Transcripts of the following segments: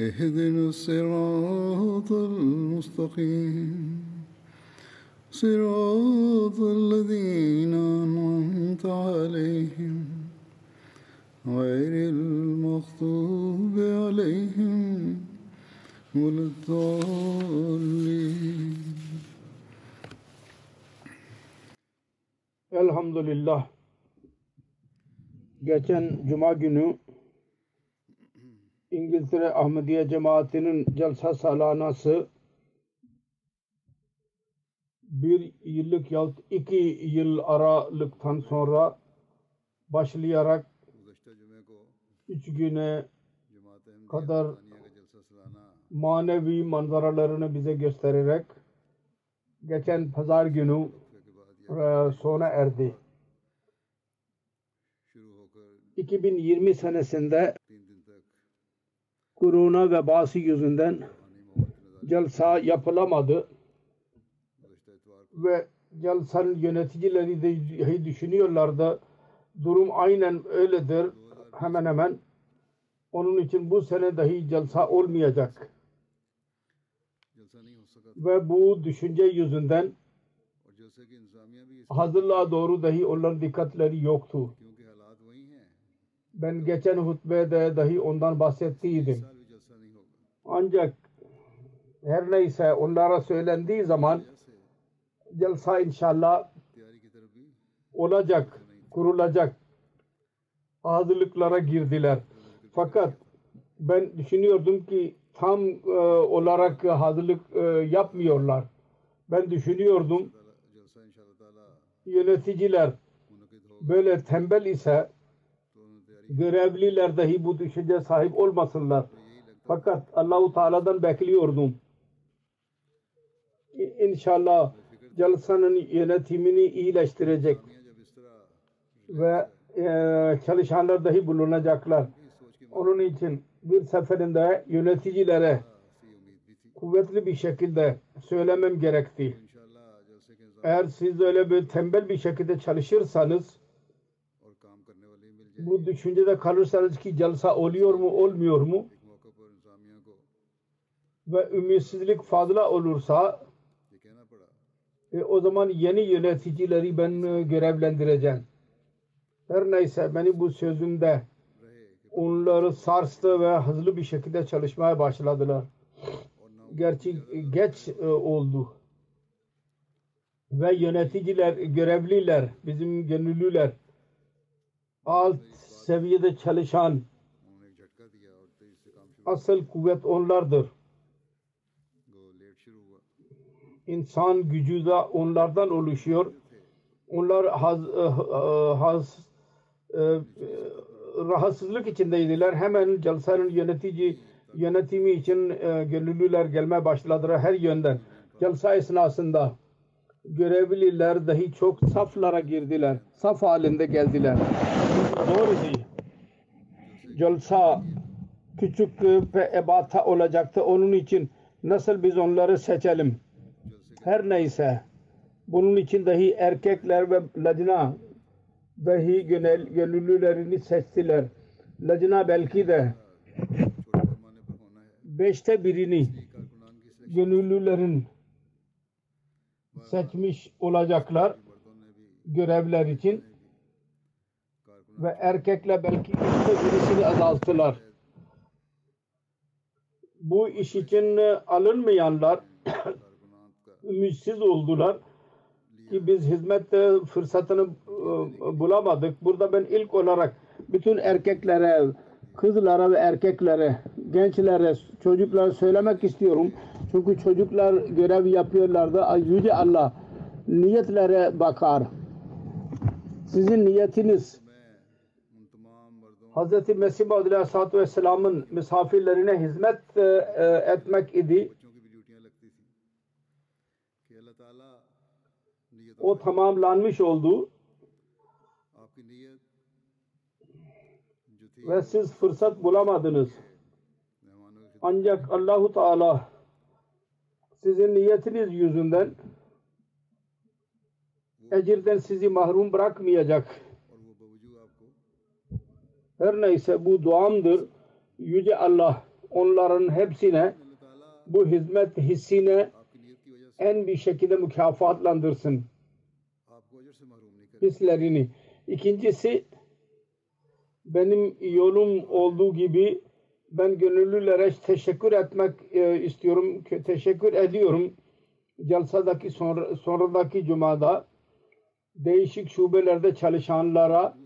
اهدنا الصراط المستقيم. صراط الذين أنعمت عليهم. غير المغضوب عليهم ولا الضالين. Elhamdülillah. Geçen cuma günü İngiltere Ahmediye Cemaatinin celsa salanası bir yıllık yahut iki yıl aralıktan sonra başlayarak üç güne kadar manevi manzaralarını bize göstererek geçen pazar günü sona erdi. 2020 senesinde korona vebası yüzünden celsa yapılamadı ve celsanın yöneticileri de düşünüyorlardı. Durum aynen öyledir hemen hemen. Onun için bu sene dahi celsa olmayacak. Ve bu düşünce yüzünden hazırlığa doğru dahi onların dikkatleri yoktu ben geçen hutbede dahi ondan bahsettiydim. Ancak her neyse onlara söylendiği zaman celsa inşallah olacak, kurulacak. Hazırlıklara girdiler. Fakat ben düşünüyordum ki tam e, olarak hazırlık e, yapmıyorlar. Ben düşünüyordum yöneticiler böyle tembel ise görevliler dahi bu düşünce sahip olmasınlar. Fakat Allahu Teala'dan bekliyordum. İnşallah Jalsa'nın yönetimini iyileştirecek ve e, çalışanlar dahi bulunacaklar. Onun için bir seferinde yöneticilere kuvvetli bir şekilde söylemem gerekti. Eğer siz öyle bir tembel bir şekilde çalışırsanız bu düşüncede kalırsanız ki celsa oluyor mu olmuyor mu ve ümitsizlik fazla olursa e, o zaman yeni yöneticileri ben e, görevlendireceğim. Her neyse beni bu sözümde onları sarstı ve hızlı bir şekilde çalışmaya başladılar. Gerçi e, geç e, oldu. Ve yöneticiler, görevliler, bizim gönüllüler alt seviyede çalışan asıl kuvvet onlardır. İnsan gücü de onlardan oluşuyor. Onlar haz, e, haz, e, rahatsızlık içindeydiler. Hemen Jalsa'nın yönetici yönetimi için e, gönüllüler gelmeye başladılar her yönden. Jalsa esnasında görevliler dahi çok saflara girdiler. Saf halinde geldiler. Doğru değil. Jalsa küçük ve ebatha olacaktı. Onun için nasıl biz onları seçelim? Her neyse bunun için dahi erkekler ve lacna dahi gönül, gönüllülerini seçtiler. Lacna belki de beşte birini gönüllülerin seçmiş olacaklar görevler için ve erkekle belki üçte birisini azalttılar. Bu iş için e, alınmayanlar ümitsiz oldular ki biz hizmet fırsatını e, bulamadık. Burada ben ilk olarak bütün erkeklere, kızlara ve erkeklere, gençlere, çocuklara söylemek istiyorum. Çünkü çocuklar görev yapıyorlar da Yüce Allah niyetlere bakar. Sizin niyetiniz Hz. Mesih Aleyhisselatü Vesselam'ın misafirlerine hizmet e, e, etmek idi. O tamamlanmış oldu. Ve siz fırsat bulamadınız. Ancak Allahu Teala sizin niyetiniz yüzünden ecirden sizi mahrum bırakmayacak. Her neyse bu duamdır. Yüce Allah onların hepsine bu hizmet hissine en bir şekilde mükafatlandırsın. Hislerini. İkincisi benim yolum olduğu gibi ben gönüllülere teşekkür etmek e, istiyorum. Teşekkür ediyorum. Celsadaki sonra, sonradaki cumada değişik şubelerde çalışanlara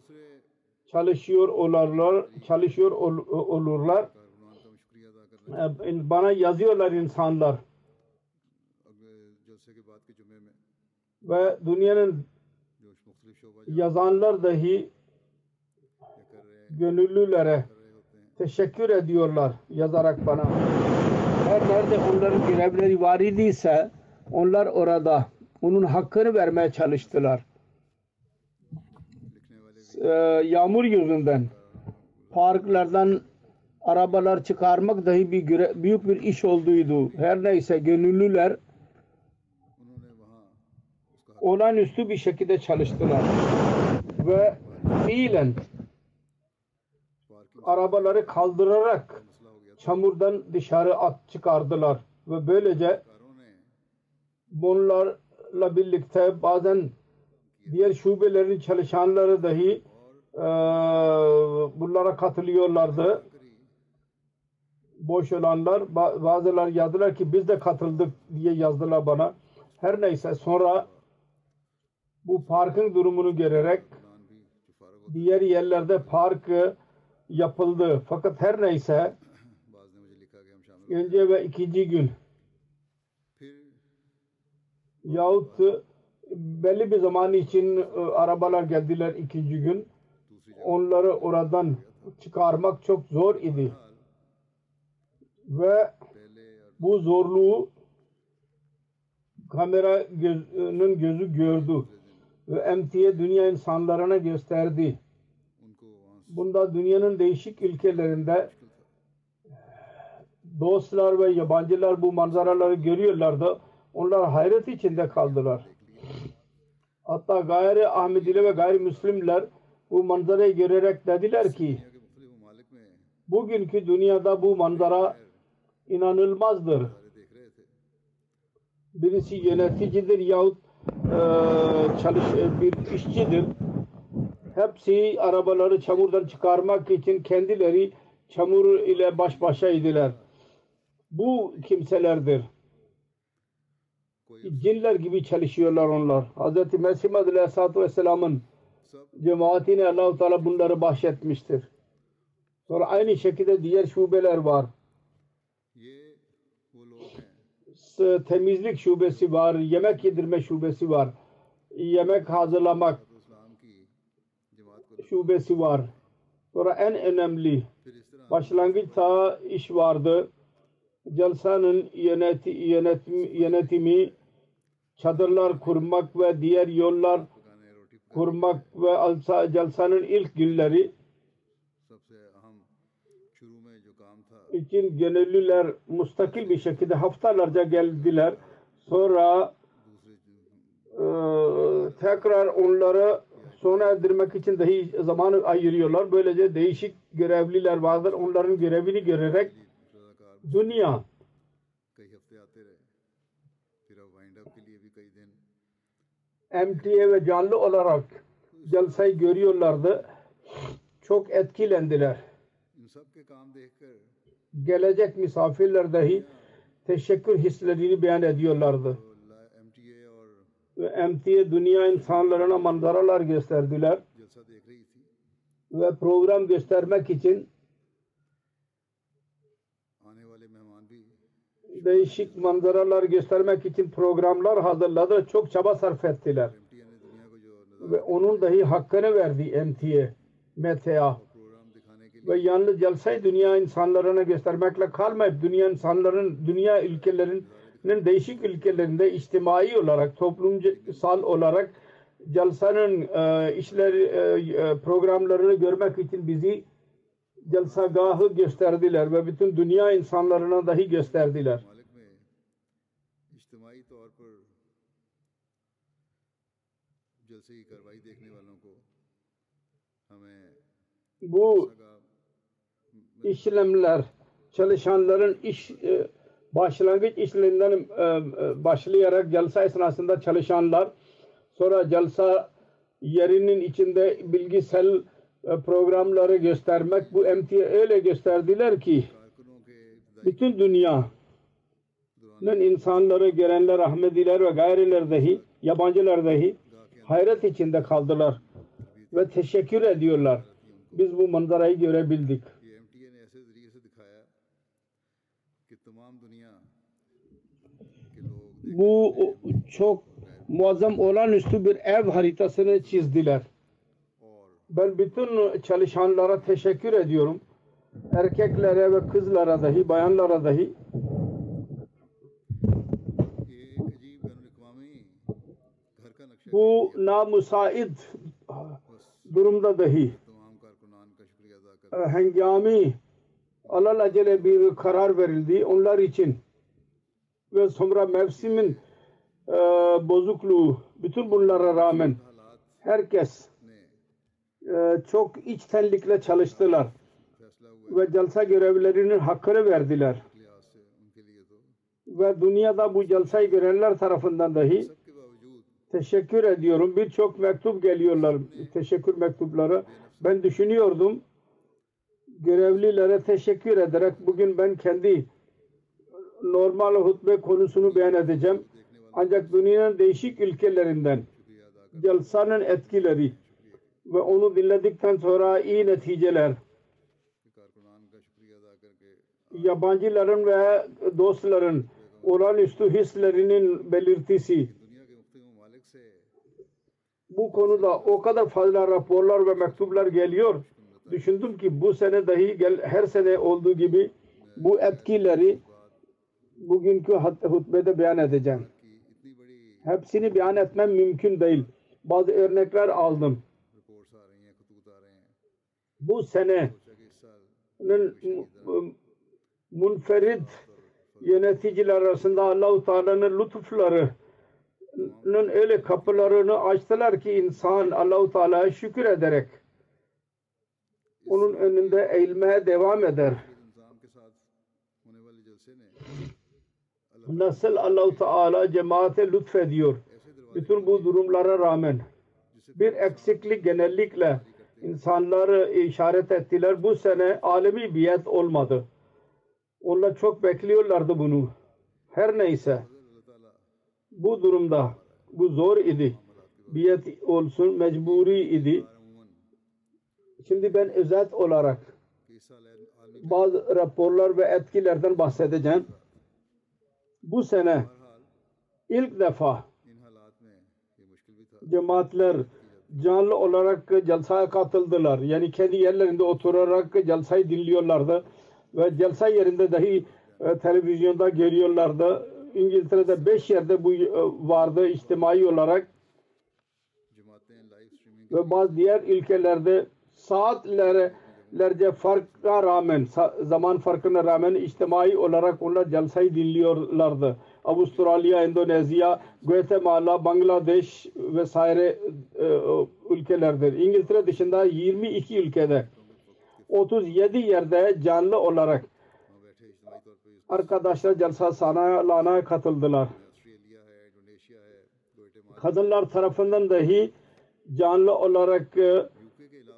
çalışıyor e, olurlar, çalışıyor olurlar. Bana yazıyorlar insanlar. Ve dünyanın yazanlar dahi gönüllülere teşekkür ediyorlar yazarak bana. Her nerede onların görevleri var idiyse onlar orada onun hakkını vermeye çalıştılar. E, yağmur yüzünden parklardan arabalar çıkarmak dahi bir göre, büyük bir iş olduydu. Her neyse gönüllüler olağanüstü bir şekilde çalıştılar. Ve fiilen arabaları kaldırarak çamurdan dışarı at çıkardılar. Ve böylece bunlarla birlikte bazen diğer şubelerin çalışanları dahi ee, bunlara katılıyorlardı. Boş olanlar bazıları yazdılar ki biz de katıldık diye yazdılar bana. Her neyse sonra bu parkın durumunu görerek diğer yerlerde park yapıldı. Fakat her neyse önce ve ikinci gün yahut belli bir zaman için e, arabalar geldiler ikinci gün onları oradan çıkarmak çok zor idi. Ve bu zorluğu kamera gözünün gözü gördü ve emtiye dünya insanlarına gösterdi. Bunda dünyanın değişik ülkelerinde dostlar ve yabancılar bu manzaraları görüyorlardı. Onlar hayret içinde kaldılar. Hatta gayri Ahmedili ve gayrimüslimler bu manzarayı görerek dediler ki bugünkü dünyada bu manzara inanılmazdır. Birisi yöneticidir yahut e, çalış, e, bir işçidir. Hepsi arabaları çamurdan çıkarmak için kendileri çamur ile baş başaydılar. Bu kimselerdir. Cinler gibi çalışıyorlar onlar. Hz. Mesih Aleyhisselatü Vesselam'ın cemaatine allah Teala bunları bahşetmiştir. Sonra aynı şekilde diğer şubeler var. Temizlik şubesi var, yemek yedirme şubesi var, yemek hazırlamak şubesi var. Sonra en önemli başlangıçta iş vardı. Celsanın yöneti, yönetim, yönetimi çadırlar kurmak ve diğer yollar kurmak ve alsa, celsanın ilk günleri için gönüllüler mustakil bir şekilde haftalarca geldiler. Sonra e, tekrar onları sona erdirmek için dahi zamanı ayırıyorlar. Böylece değişik görevliler vardır. Onların görevini görerek dünya MTA ve canlı olarak celsayı görüyorlardı. Çok etkilendiler. Gelecek misafirler dahi teşekkür hislerini beyan ediyorlardı. Ve MTA dünya insanlarına manzaralar gösterdiler. Ve program göstermek için değişik manzaralar göstermek için programlar hazırladı. Çok çaba sarf ettiler. Ve onun dahi hakkını verdi MTA, MTA. Ve yalnız celsayı dünya insanlarına göstermekle kalmayıp dünya insanların, dünya ülkelerinin değişik ülkelerinde içtimai olarak, toplumsal olarak celsanın e, işleri, e, e, programlarını görmek için bizi celsagahı gösterdiler ve bütün dünya insanlarına dahi gösterdiler. Bu işlemler, çalışanların iş e, başlangıç işlerinden e, e, başlayarak jalsa esnasında çalışanlar sonra jalsa yerinin içinde bilgisel programları göstermek bu emtia öyle gösterdiler ki bütün dünya insanları gelenler Ahmediler ve gayriler dahi yabancılar dahi hayret içinde kaldılar ve teşekkür ediyorlar. Biz bu manzarayı görebildik. Bu çok muazzam olağanüstü bir ev haritasını çizdiler. Ben bütün çalışanlara teşekkür ediyorum. Erkeklere ve kızlara dahi, bayanlara dahi bu namusaid durumda dahi hengami alal acele bir karar verildi. Onlar için ve sonra mevsimin e, bozukluğu bütün bunlara rağmen herkes e, çok içtenlikle çalıştılar ve celsa görevlerinin hakkını verdiler. Ve dünyada bu celsayı görenler tarafından dahi teşekkür ediyorum. Birçok mektup geliyorlar. Teşekkür mektupları. Ben düşünüyordum görevlilere teşekkür ederek bugün ben kendi normal hutbe konusunu beyan edeceğim. Ancak dünyanın değişik ülkelerinden celsanın etkileri ve onu dinledikten sonra iyi neticeler yabancıların ve dostların olağanüstü hislerinin belirtisi bu konuda o kadar fazla raporlar ve mektuplar geliyor. Düşündüm ki bu sene dahi gel, her sene olduğu gibi bu etkileri bugünkü hutbede beyan edeceğim. Hepsini beyan etmem mümkün değil. Bazı örnekler aldım. Bu sene münferit yöneticiler arasında Allahu Teala'nın lütufları Allah'ın öyle kapılarını açtılar ki insan Allahu Teala'ya şükür ederek onun önünde eğilmeye devam eder. Nasıl Allahu Teala cemaate lütfediyor. Bütün bu durumlara rağmen bir eksiklik genellikle insanları işaret ettiler. Bu sene alemi biyet olmadı. Onlar çok bekliyorlardı bunu. Her neyse bu durumda bu zor idi. Biyet olsun mecburi idi. Şimdi ben özet olarak bazı raporlar ve etkilerden bahsedeceğim. Bu sene ilk defa cemaatler canlı olarak celsaya katıldılar. Yani kendi yerlerinde oturarak celsayı dinliyorlardı ve celsa yerinde dahi e, televizyonda görüyorlardı İngiltere'de beş yerde bu e, vardı içtimai olarak ve bazı diğer ülkelerde saatlerce farka rağmen zaman farkına rağmen içtimai olarak onlar celsayı dinliyorlardı. Avustralya, Endonezya, Guatemala, Bangladeş vesaire e, ülkelerde. İngiltere dışında 22 ülkede 37 yerde canlı olarak arkadaşlar Celsa Sana'ya katıldılar. Kadınlar tarafından dahi canlı olarak e,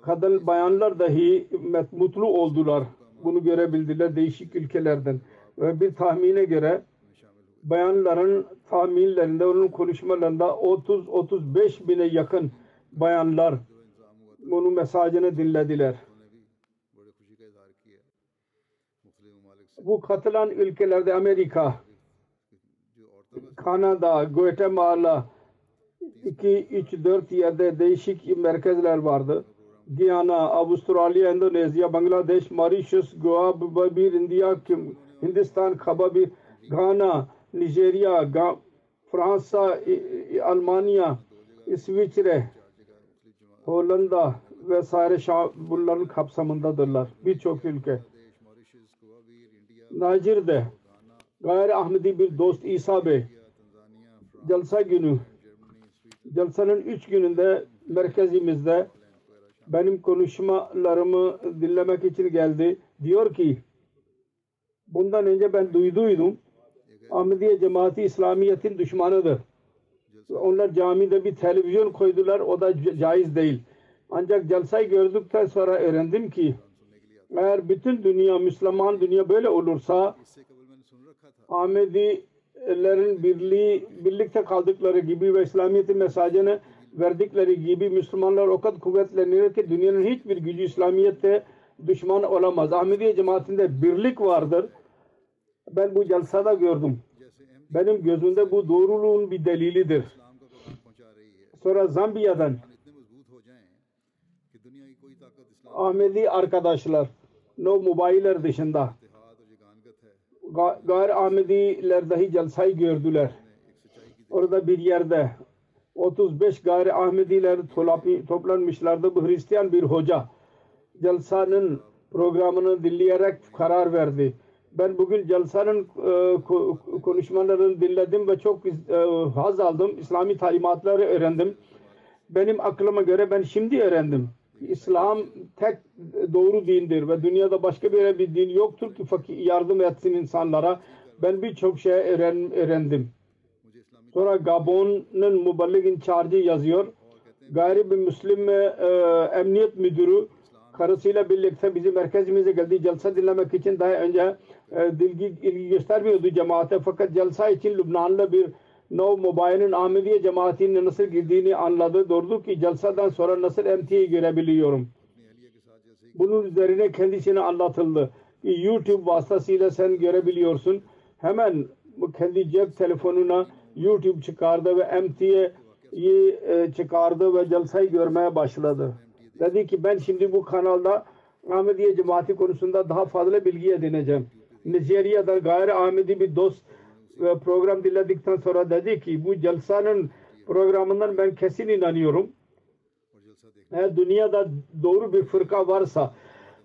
kadın bayanlar dahi mutlu oldular. Bunu görebildiler değişik ülkelerden. Ve bir tahmine göre bayanların tahminlerinde, onun konuşmalarında 30-35 bine yakın bayanlar bunun mesajını dinlediler. bu katılan ülkelerde Amerika, Kanada, Guatemala, 2, 3, 4 yerde değişik merkezler vardı. Guyana, Avustralya, Endonezya, Bangladeş, Mauritius, Goa, Babir, India, Hindistan, Kababir, Ghana, Nijerya, Ga Fransa, Almanya, İsviçre, Hollanda vesaire bunların kapsamındadırlar. Birçok ülke. Nacir'de gayri Ahmedi bir dost İsa Bey Celsa günü Celsa'nın üç gününde merkezimizde benim konuşmalarımı dinlemek için geldi. Diyor ki bundan önce ben duyduydum Ahmediye cemaati İslamiyet'in düşmanıdır. Onlar camide bir televizyon koydular. O da caiz değil. Ancak celsayı gördükten sonra öğrendim ki eğer bütün dünya, Müslüman dünya böyle olursa Ahmedilerin birliği, birlikte kaldıkları gibi ve İslamiyet'in mesajını verdikleri gibi Müslümanlar o kadar kuvvetlenir ki dünyanın hiçbir gücü İslamiyet'te düşman olamaz. Ahmediye cemaatinde birlik vardır. Ben bu celsada gördüm. Benim gözümde bu doğruluğun bir delilidir. Sonra Zambiya'dan Ahmedi arkadaşlar no mubayiler dışında gayr Ahmediler dahi celsayı gördüler. Orada bir yerde 35 gayri Ahmediler toplanmışlardı. Bu Hristiyan bir hoca celsanın programını dinleyerek karar verdi. Ben bugün celsanın e, konuşmalarını dinledim ve çok e, haz aldım. İslami talimatları öğrendim. Benim aklıma göre ben şimdi öğrendim. İslam tek doğru dindir ve dünyada başka bir bir din yoktur ki fakir yardım etsin insanlara. Ben birçok şey öğren, öğrendim. Sonra Gabon'un müballik incharge yazıyor. Gayri Gayrimüslim e, emniyet müdürü karısıyla birlikte bizi merkezimize geldi. Celsa dinlemek için daha önce e, dilgi, ilgi göstermiyordu cemaate. Fakat celsa için Lübnanlı bir Nov Mubayin'in Ahmediye cemaatinin nasıl girdiğini anladı. Doğrudur ki Celsa'dan sonra nasıl emtiyi görebiliyorum. Bunun üzerine kendisine anlatıldı. YouTube vasıtasıyla sen görebiliyorsun. Hemen kendi cep telefonuna YouTube çıkardı ve emtiye çıkardı ve Celsa'yı görmeye başladı. Dedi ki ben şimdi bu kanalda Ahmediye cemaati konusunda daha fazla bilgi edineceğim. Nijerya'da gayri Ahmedi bir dost program dinledikten sonra dedi ki bu celsanın programından ben kesin inanıyorum. Eğer dünyada doğru bir fırka varsa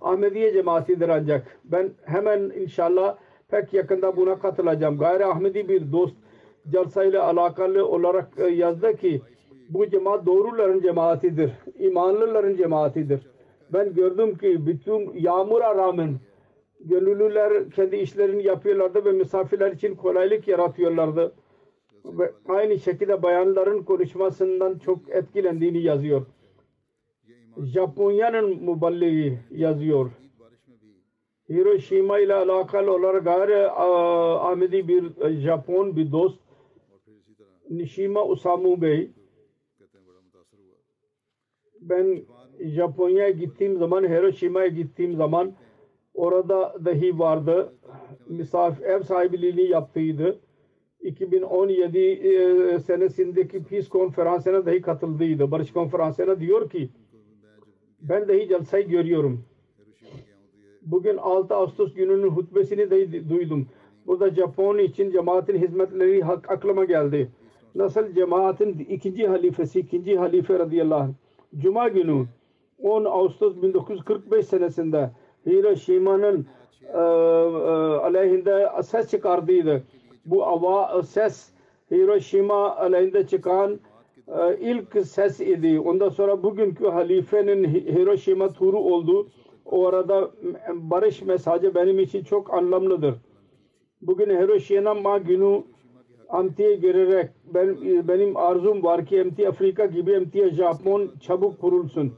Ahmediye cemaatidir ancak. Ben hemen inşallah pek yakında buna katılacağım. Gayri Ahmedi bir dost ile alakalı olarak e, yazdı ki bu cemaat doğruların cemaatidir. İmanlıların cemaatidir. Ben gördüm ki bütün yağmura rağmen gönüllüler kendi işlerini yapıyorlardı ve misafirler için kolaylık yaratıyorlardı. Ve aynı şekilde bayanların konuşmasından çok etkilendiğini yazıyor. Japonya'nın muballiği yazıyor. Hiroşima ile alakalı olarak gayri Ahmedi bir e, Japon bir dost Nishima Usamu Bey ben Japonya'ya gittiğim zaman Hiroşima'ya gittiğim zaman Orada dahi vardı. Misafir ev sahibiliğini yaptıydı. 2017 e, senesindeki Peace Konferansı'na dahi katıldıydı. Barış Konferansı'na diyor ki ben dahi celsayı görüyorum. Bugün 6 Ağustos gününün hutbesini dahi duydum. Burada Japon için cemaatin hizmetleri hak, aklıma geldi. Nasıl cemaatin ikinci halifesi, ikinci halife radıyallahu anh. Cuma günü 10 Ağustos 1945 senesinde Hiroşima'nın e, e, aleyhinde ses çıkardıydı. Bu ava, ses Hiroşima aleyhinde çıkan e, ilk ses idi. Ondan sonra bugünkü halifenin Hi- Hiroşima turu oldu. O arada barış mesajı benim için çok anlamlıdır. Bugün Hiroşima günü MT'ye görerek ben, benim arzum var ki MT Afrika gibi MT Japon çabuk kurulsun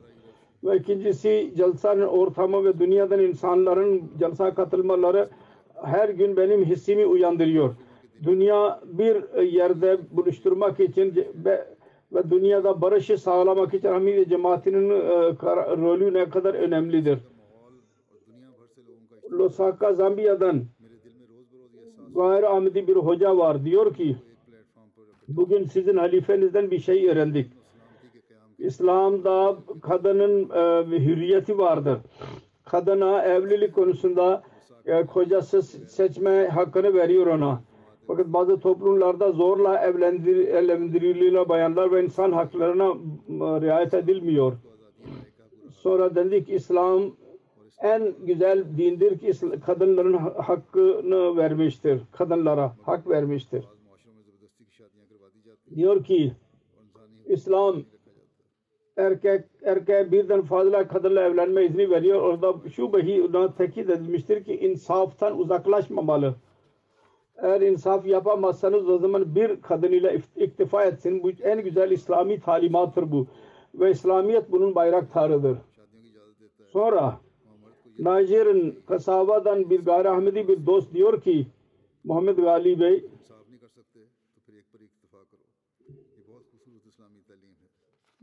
ve ikincisi celsanın ortamı ve dünyadan insanların celsa katılmaları her gün benim hissimi uyandırıyor. Dünya bir yerde buluşturmak için ve, ve dünyada barışı sağlamak için Hamid cemaatinin e, rolü ne kadar önemlidir. Losaka Zambiya'dan Gayr Ahmedi bir hoca var. Diyor ki bugün sizin halifenizden bir şey öğrendik. İslam'da kadının e, hürriyeti vardır. Kadına evlilik konusunda e, kocası seçme hakkını veriyor ona. Fakat bazı toplumlarda zorla evlendir, evlendiriliyor bayanlar ve insan haklarına riayet edilmiyor. Sonra dedik İslam en güzel dindir ki kadınların hakkını vermiştir. Kadınlara hak vermiştir. Diyor ki İslam erkek erkeğe birden fazla kadınla evlenme izni veriyor. Orada şu behi ona tekit edilmiştir ki insaftan uzaklaşmamalı. Eğer insaf yapamazsanız o zaman bir kadın ile iktifa etsin. Bu en güzel İslami talimattır bu. Ve İslamiyet bunun bayraktarıdır. Sonra Najer'in Kasaba'dan bir gayri Ahmedi bir dost diyor ki Muhammed Gali Bey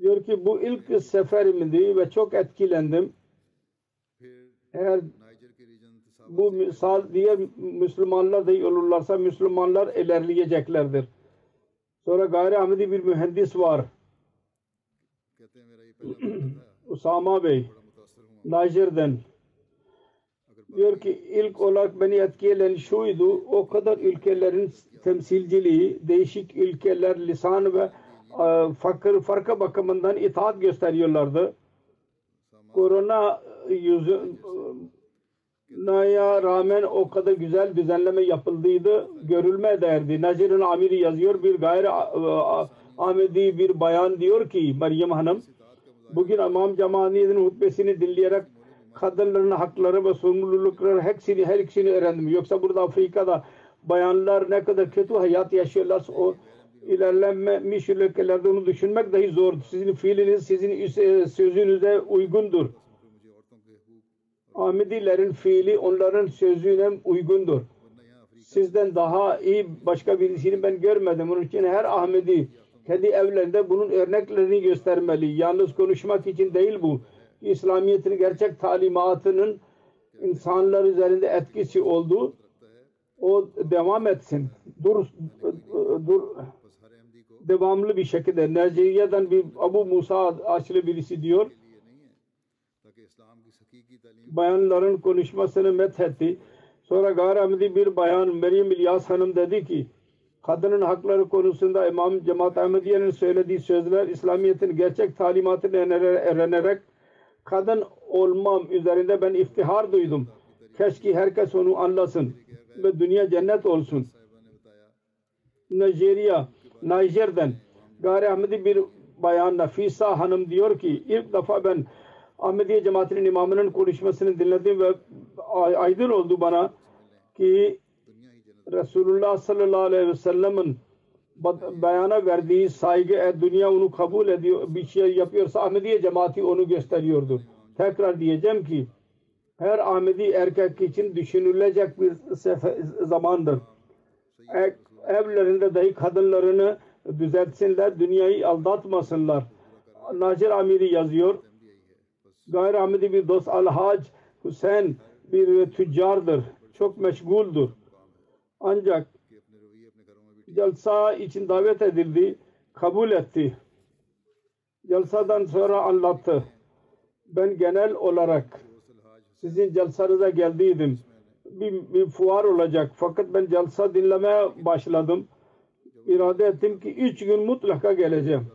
Diyor ki bu ilk seferimdi ve çok etkilendim. Eğer bu misal diğer Müslümanlar da olurlarsa Müslümanlar ilerleyeceklerdir. Sonra gayri Ahmedi bir mühendis var. Usama Bey Nijer'den diyor ki ilk olarak beni etkileyen şuydu o kadar ülkelerin temsilciliği değişik ülkeler lisan ve fakir farka bakımından itaat gösteriyorlardı. Korona yüzü Naya rağmen o kadar güzel düzenleme yapıldıydı. Görülme değerdi. Nazir'in amiri yazıyor. Bir gayri e, Ahmedi bir bayan diyor ki Meryem Hanım bugün İmam Cemaatinin hutbesini dinleyerek kadınların hakları ve sorumlulukları hepsini her ikisini öğrendim. Yoksa burada Afrika'da bayanlar ne kadar kötü hayat yaşıyorlarsa o ilerlenmemiş ülkelerde onu düşünmek dahi zordur. Sizin fiiliniz sizin e, sözünüze uygundur. Ahmedilerin fiili onların sözüne uygundur. Sizden daha iyi başka birisini ben görmedim. Onun için her Ahmedi kendi evlerinde bunun örneklerini göstermeli. Yalnız konuşmak için değil bu. İslamiyet'in gerçek talimatının insanlar üzerinde etkisi olduğu o devam etsin. Dur, dur, devamlı bir şekilde Nijerya'dan bir Abu Musa aşırı birisi diyor. Bayanların konuşmasını methetti. Sonra Gayr bir bayan Meryem İlyas Hanım dedi ki kadının hakları konusunda İmam Cemaat Ahmediye'nin söylediği sözler İslamiyet'in gerçek talimatını öğrenerek kadın olmam üzerinde ben iftihar duydum. Keşke herkes onu anlasın ve dünya cennet olsun. Nijerya Nijer'den Gari Ahmedi bir bayanda Fisa Hanım diyor ki ilk defa ben Ahmediye cemaatinin imamının konuşmasını dinledim ve aydın oldu bana ki Resulullah sallallahu aleyhi ve sellem'in bayana verdiği saygı e, dünya onu kabul ediyor bir şey yapıyorsa Ahmediye cemaati onu gösteriyordu. Tekrar diyeceğim ki her Ahmedi erkek için düşünülecek bir zamandır evlerinde dahi kadınlarını düzeltsinler, dünyayı aldatmasınlar. Nacir Amiri yazıyor. Gayr Ahmedi bir dost Al-Hac Hüseyin bir tüccardır. Çok meşguldür. Ancak celsa için davet edildi. Kabul etti. Celsadan sonra anlattı. Ben genel olarak sizin celsanıza geldiydim bir, bir fuar olacak. Fakat ben calsa dinlemeye başladım. İrade ettim ki üç gün mutlaka geleceğim.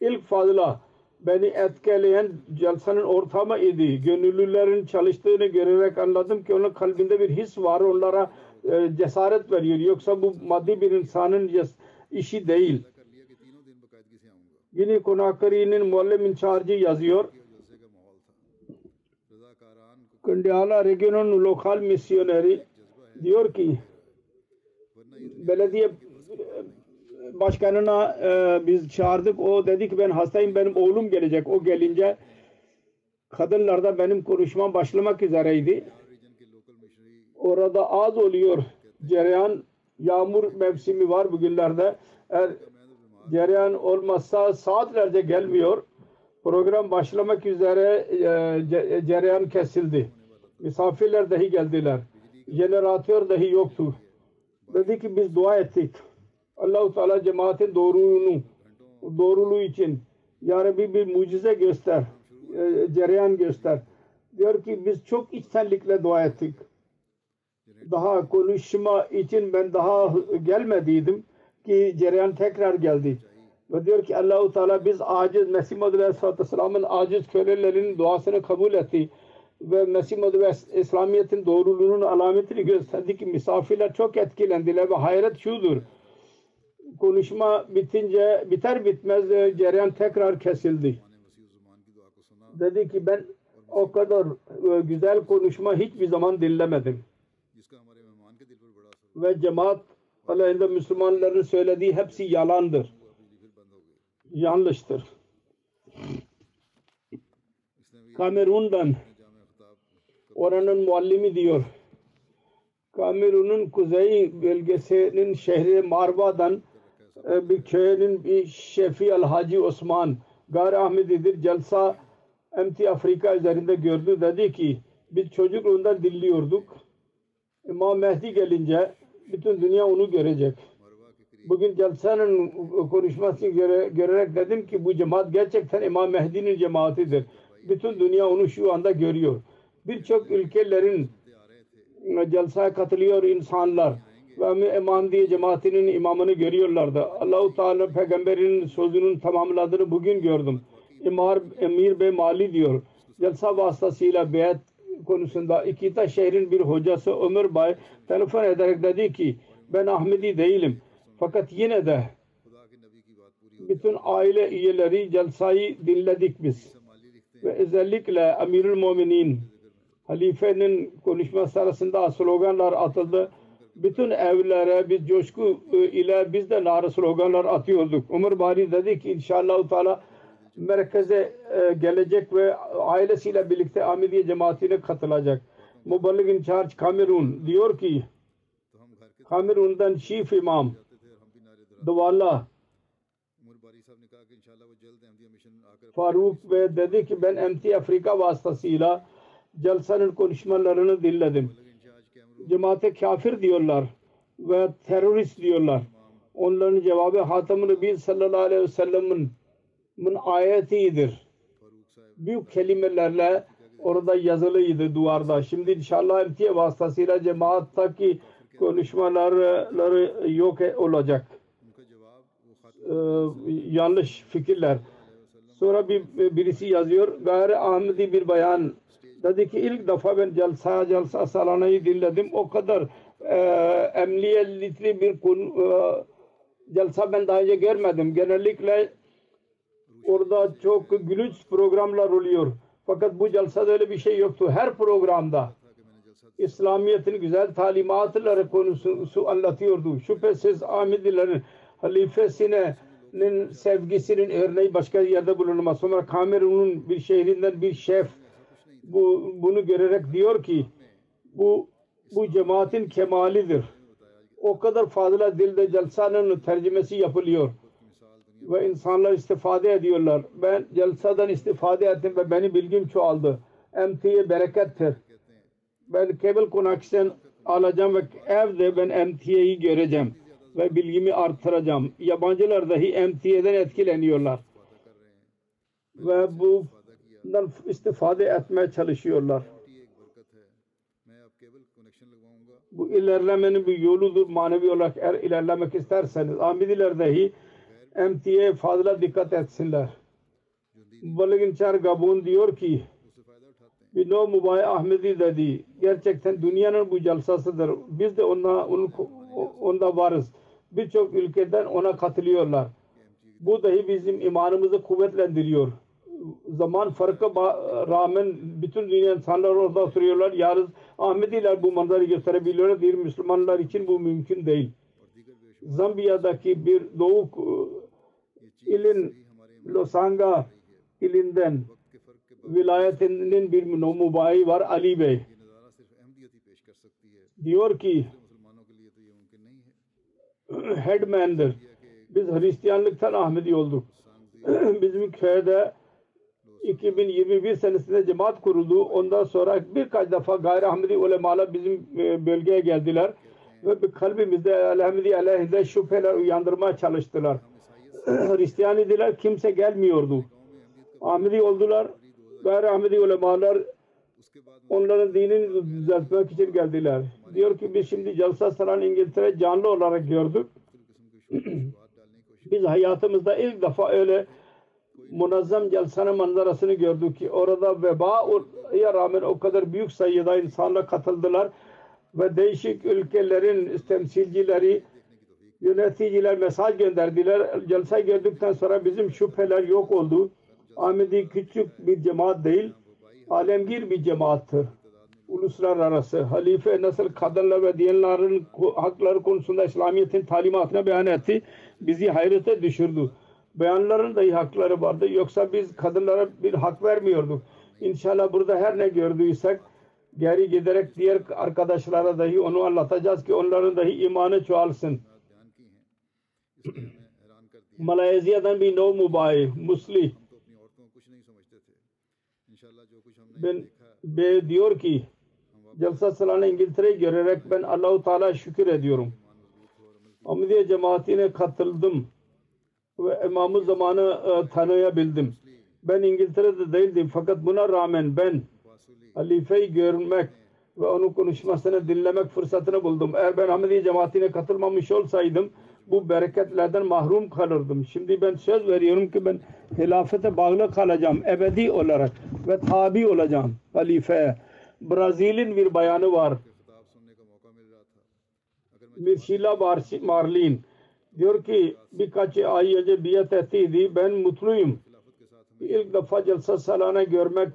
İlk fazla beni etkileyen calsanın ortamı idi. Gönüllülerin çalıştığını görerek anladım ki onun kalbinde bir his var. Onlara e, cesaret veriyor. Yoksa bu maddi bir insanın işi değil. Yine Konakari'nin muallim incharcı yazıyor. Kandiyala regionun lokal misyoneri diyor ki belediye başkanına e, biz çağırdık. O dedi ki ben hastayım benim oğlum gelecek. O gelince kadınlarda benim konuşmam başlamak üzereydi. Orada az oluyor cereyan. Yağmur mevsimi var bugünlerde. Eğer cereyan olmazsa saatlerce gelmiyor. Program başlamak üzere e, ce- cereyan kesildi. Misafirler dahi geldiler. Jeneratör dahi yoktu. Dedi ki biz dua ettik. Allahu Teala cemaatin doğruluğunu doğruluğu için Ya Rabbi bir mucize göster. e, cereyan göster. Diyor ki biz çok içtenlikle dua ettik. Daha konuşma için ben daha gelmediydim ki cereyan tekrar geldi. Ve diyor ki Allahu Teala biz aciz Mesih Madhu Aleyhisselatü Vesselam'ın aciz kölelerinin duasını kabul etti. Ve Mesih Madhu İslamiyet'in doğruluğunun alametini gösterdi ki misafirler çok etkilendiler ve hayret şudur. Konuşma bitince biter bitmez e, cereyan tekrar kesildi. Dedi ki ben o kadar e, güzel konuşma hiçbir zaman dinlemedim. Ve cemaat aleyhinde Müslümanların söylediği hepsi yalandır yanlıştır. Kamerun'dan oranın muallimi diyor. Kamerun'un kuzey bölgesinin şehri Marva'dan e, bir köyünün bir şefi Al Osman Gari Ahmedidir. Celsa Emti Afrika üzerinde gördü. Dedi ki biz çocukluğundan dinliyorduk. İmam Mehdi gelince bütün dünya onu görecek bugün Celse'nin konuşmasını göre, görerek dedim ki bu cemaat gerçekten İmam Mehdi'nin cemaatidir. Bütün dünya onu şu anda görüyor. Birçok ülkelerin celsaya katılıyor insanlar ve İmam diye cemaatinin imamını görüyorlardı. Allahu Teala peygamberin sözünün tamamladığını bugün gördüm. İmar, Emir Bey Mali diyor. Celsa vasıtasıyla beyat konusunda İkita şehrin bir hocası Ömer Bay telefon ederek dedi ki ben Ahmedi değilim. Fakat yine de bütün aile üyeleri celsayı dinledik biz. Ve özellikle Amirül Mominin halifenin konuşma sırasında sloganlar atıldı. Bütün evlere biz coşku e, ile biz de nara sloganlar atıyorduk. Umur Bari dedi ki inşallah Teala merkeze e, gelecek ve ailesiyle birlikte Amidiye cemaatine katılacak. Muballik in Charge Kamerun diyor ki Kamerun'dan Şif İmam duvarla Faruk Bey dedi ki ben MT Afrika vasıtasıyla Celsanın konuşmalarını dinledim. Cemaate kafir diyorlar ve terörist diyorlar. Onların cevabı Hatem-ı Nebi sallallahu aleyhi ve sellem'in ayetidir. Büyük kelimelerle orada yazılıydı duvarda. Şimdi inşallah MT vasıtasıyla cemaattaki konuşmaları yok e, olacak. E, yanlış fikirler. Sonra bir birisi yazıyor. Gayri Ahmedi bir bayan. Dedi ki ilk defa ben celsa celsa salanayı dinledim. O kadar e, emniyetli bir kun, e, celsa ben daha önce görmedim. Genellikle orada çok gülünç programlar oluyor. Fakat bu celsada öyle bir şey yoktu. Her programda İslamiyet'in güzel talimatları konusu anlatıyordu. Şüphesiz Ahmedilerin halifesinin sevgisinin örneği başka yerde bulunmaz. Sonra Kamerun'un bir şehrinden bir şef bu, bunu görerek diyor ki bu bu cemaatin kemalidir. O kadar fazla dilde celsanın tercümesi yapılıyor ve insanlar istifade ediyorlar. Ben celsadan istifade ettim ve beni bilgim çoğaldı. MT'ye berekettir. Ben cable connection alacağım ve evde ben MT'yi göreceğim ve bilgimi artıracağım. Yabancılar dahi emtiyeden etkileniyorlar. Ve bu istifade etmeye çalışıyorlar. Bu ilerlemenin bir yoludur. Manevi olarak eğer ilerlemek isterseniz Ahmediler dahi emtiye fazla dikkat etsinler. Balagin Çar Gabun diyor ki Bino Mubay Ahmedi dedi. Gerçekten dünyanın bu celsasıdır. Biz de onda, onda varız birçok ülkeden ona katılıyorlar. Bu dahi bizim imanımızı kuvvetlendiriyor. Zaman farka rağmen bütün dünya insanlar orada oturuyorlar. Yarız Ahmediler bu manzarayı gösterebiliyorlar. Diğer Müslümanlar için bu mümkün değil. Zambiya'daki bir doğu e, ilin Losanga ilinden vilayetinin bir numayi var Ali Bey. Diyor ki headman'dir. Biz Hristiyanlıktan Ahmedi olduk. Bizim köyde 2021 senesinde cemaat kuruldu. Ondan sonra birkaç defa gayri Ahmedi ulemalar bizim e, bölgeye geldiler. Ve kalbimizde Ahmedi aleyhinde şüpheler uyandırmaya çalıştılar. Hristiyan idiler kimse gelmiyordu. Ahmedi oldular. Gayri Ahmedi ulemalar onların dinini düzeltmek için geldiler. Diyor ki biz şimdi Jalsa Saran İngiltere canlı olarak gördük. biz hayatımızda ilk defa öyle munazzam celsanın manzarasını gördük ki orada veba vebaya rağmen o kadar büyük sayıda insanla katıldılar ve değişik ülkelerin temsilcileri yöneticiler mesaj gönderdiler. Celsa gördükten sonra bizim şüpheler yok oldu. Ahmedi küçük bir cemaat değil alemgir bir cemaattır. Uluslararası halife nasıl kadınlar ve diyenlerin hakları konusunda İslamiyet'in talimatına beyan etti. Bizi hayrete düşürdü. Beyanların da hakları vardı. Yoksa biz kadınlara bir hak vermiyorduk. İnşallah burada her ne gördüysek geri giderek diğer arkadaşlara dahi onu anlatacağız ki onların dahi imanı çoğalsın. Malezya'dan bir no mubayi, muslih ben be diyor ki Jalsa Salana İngiltere'yi görerek ben Allahu Teala şükür ediyorum. Ahmediye cemaatine katıldım ve imamı zamanı e, tanıyabildim. Ben İngiltere'de değildim fakat buna rağmen ben halifeyi görmek ve onun konuşmasını dinlemek fırsatını buldum. Eğer ben Ahmediye cemaatine katılmamış olsaydım bu bereketlerden mahrum kalırdım. Şimdi ben söz veriyorum ki ben hilafete bağlı kalacağım ebedi olarak ve tabi olacağım halifeye. Brazil'in bir bayanı var. Mirşila Marlin diyor ki birkaç ay önce biat ettiydi ben mutluyum. İlk defa Celsa Salan'a görmek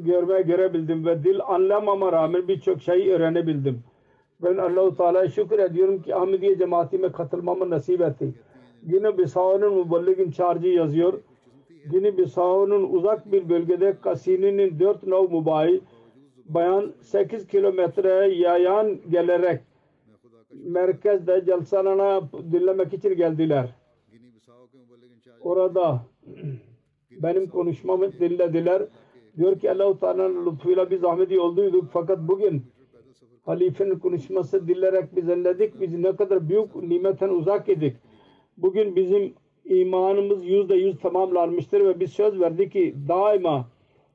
görmeye görebildim ve dil anlamama rağmen birçok şeyi öğrenebildim. Ben Allah-u Teala'ya şükür ediyorum ki Ahmediye cemaatime katılmamı nasip etti. Yine Bisao'nun mübelligin çarjı yazıyor. Yine Bisao'nun uzak bir bölgede Kasini'nin dört nav mübahi bayan 8 kilometre yayan gelerek merkezde celsalarına dinlemek için geldiler. Orada benim konuşmamı dinlediler. Diyor ki Allah-u Teala'nın lütfuyla biz Ahmedi olduyduk fakat bugün halifenin konuşması dilerek biz elledik. Biz ne kadar büyük nimetten uzak idik. Bugün bizim imanımız yüzde yüz tamamlanmıştır ve biz söz verdik ki daima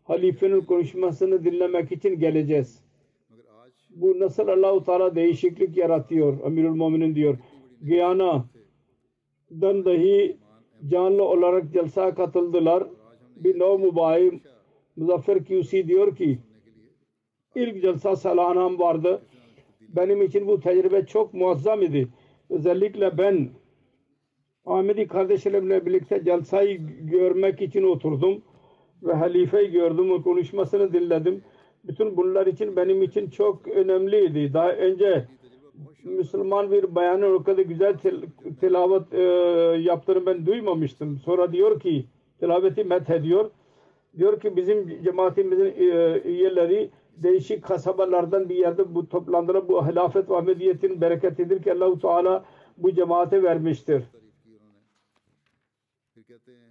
halifenin konuşmasını dinlemek için geleceğiz. Bu nasıl Allah-u Teala değişiklik yaratıyor. Amirul Mumin'in diyor. Giyana'dan dahi canlı olarak celsa katıldılar. Bir nov mübahi Muzaffer Küsi diyor ki ilk celsa salanam vardı. Benim için bu tecrübe çok muazzam idi. Özellikle ben Ahmedi kardeşlerimle birlikte celsayı görmek için oturdum ve halifeyi gördüm, o konuşmasını dinledim. Bütün bunlar için benim için çok önemliydi. Daha önce Müslüman bir bayanın o kadar güzel tel- tilavet e, yaptığını ben duymamıştım. Sonra diyor ki tilaveti met ediyor. Diyor ki bizim cemaatimizin e, üyeleri değişik kasabalardan bir yerde bu toplandıran bu hilafet ve ahmediyetin bereketidir ki Allahu Teala bu cemaate vermiştir.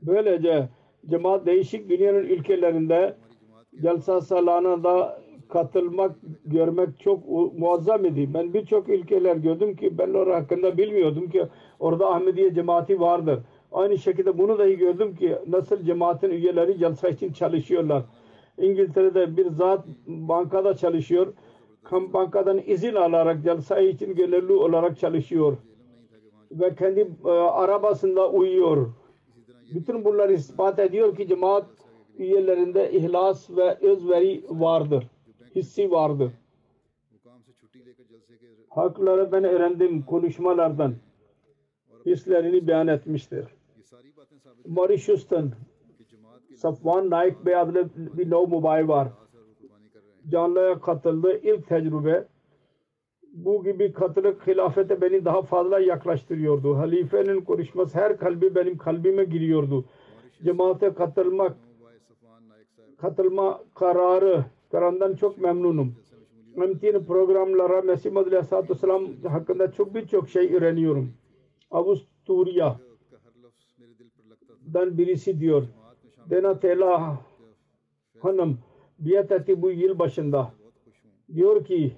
Böylece cemaat değişik dünyanın ülkelerinde Celsa Salana da katılmak, görmek çok muazzam idi. Ben birçok ülkeler gördüm ki ben onlar hakkında bilmiyordum ki orada Ahmediye cemaati vardır. Aynı şekilde bunu dahi gördüm ki nasıl cemaatin üyeleri celsa için çalışıyorlar. İngiltere'de bir zat bankada çalışıyor. Bankadan izin alarak jalsa için gönüllü olarak çalışıyor. Ve kendi e, arabasında uyuyor. Bütün bunlar ispat ediyor ki cemaat üyelerinde ihlas ve özveri vardır. Hissi vardır. Hakları ben öğrendim konuşmalardan. Hislerini beyan etmiştir. Mauritius'tan Safvan Naik Bey adlı bir nov mubay var. Canlıya katıldı. İlk tecrübe bu gibi katılık hilafete beni daha fazla yaklaştırıyordu. Halifenin konuşması her kalbi benim kalbime giriyordu. Cemaate katılmak katılma kararı kararından çok memnunum. Emtin programlara Mesih Madri Aleyhisselatü Vesselam hakkında çok birçok şey öğreniyorum. Avusturya dan birisi diyor. Donatella Hanım biat etti bu yıl başında. Diyor ki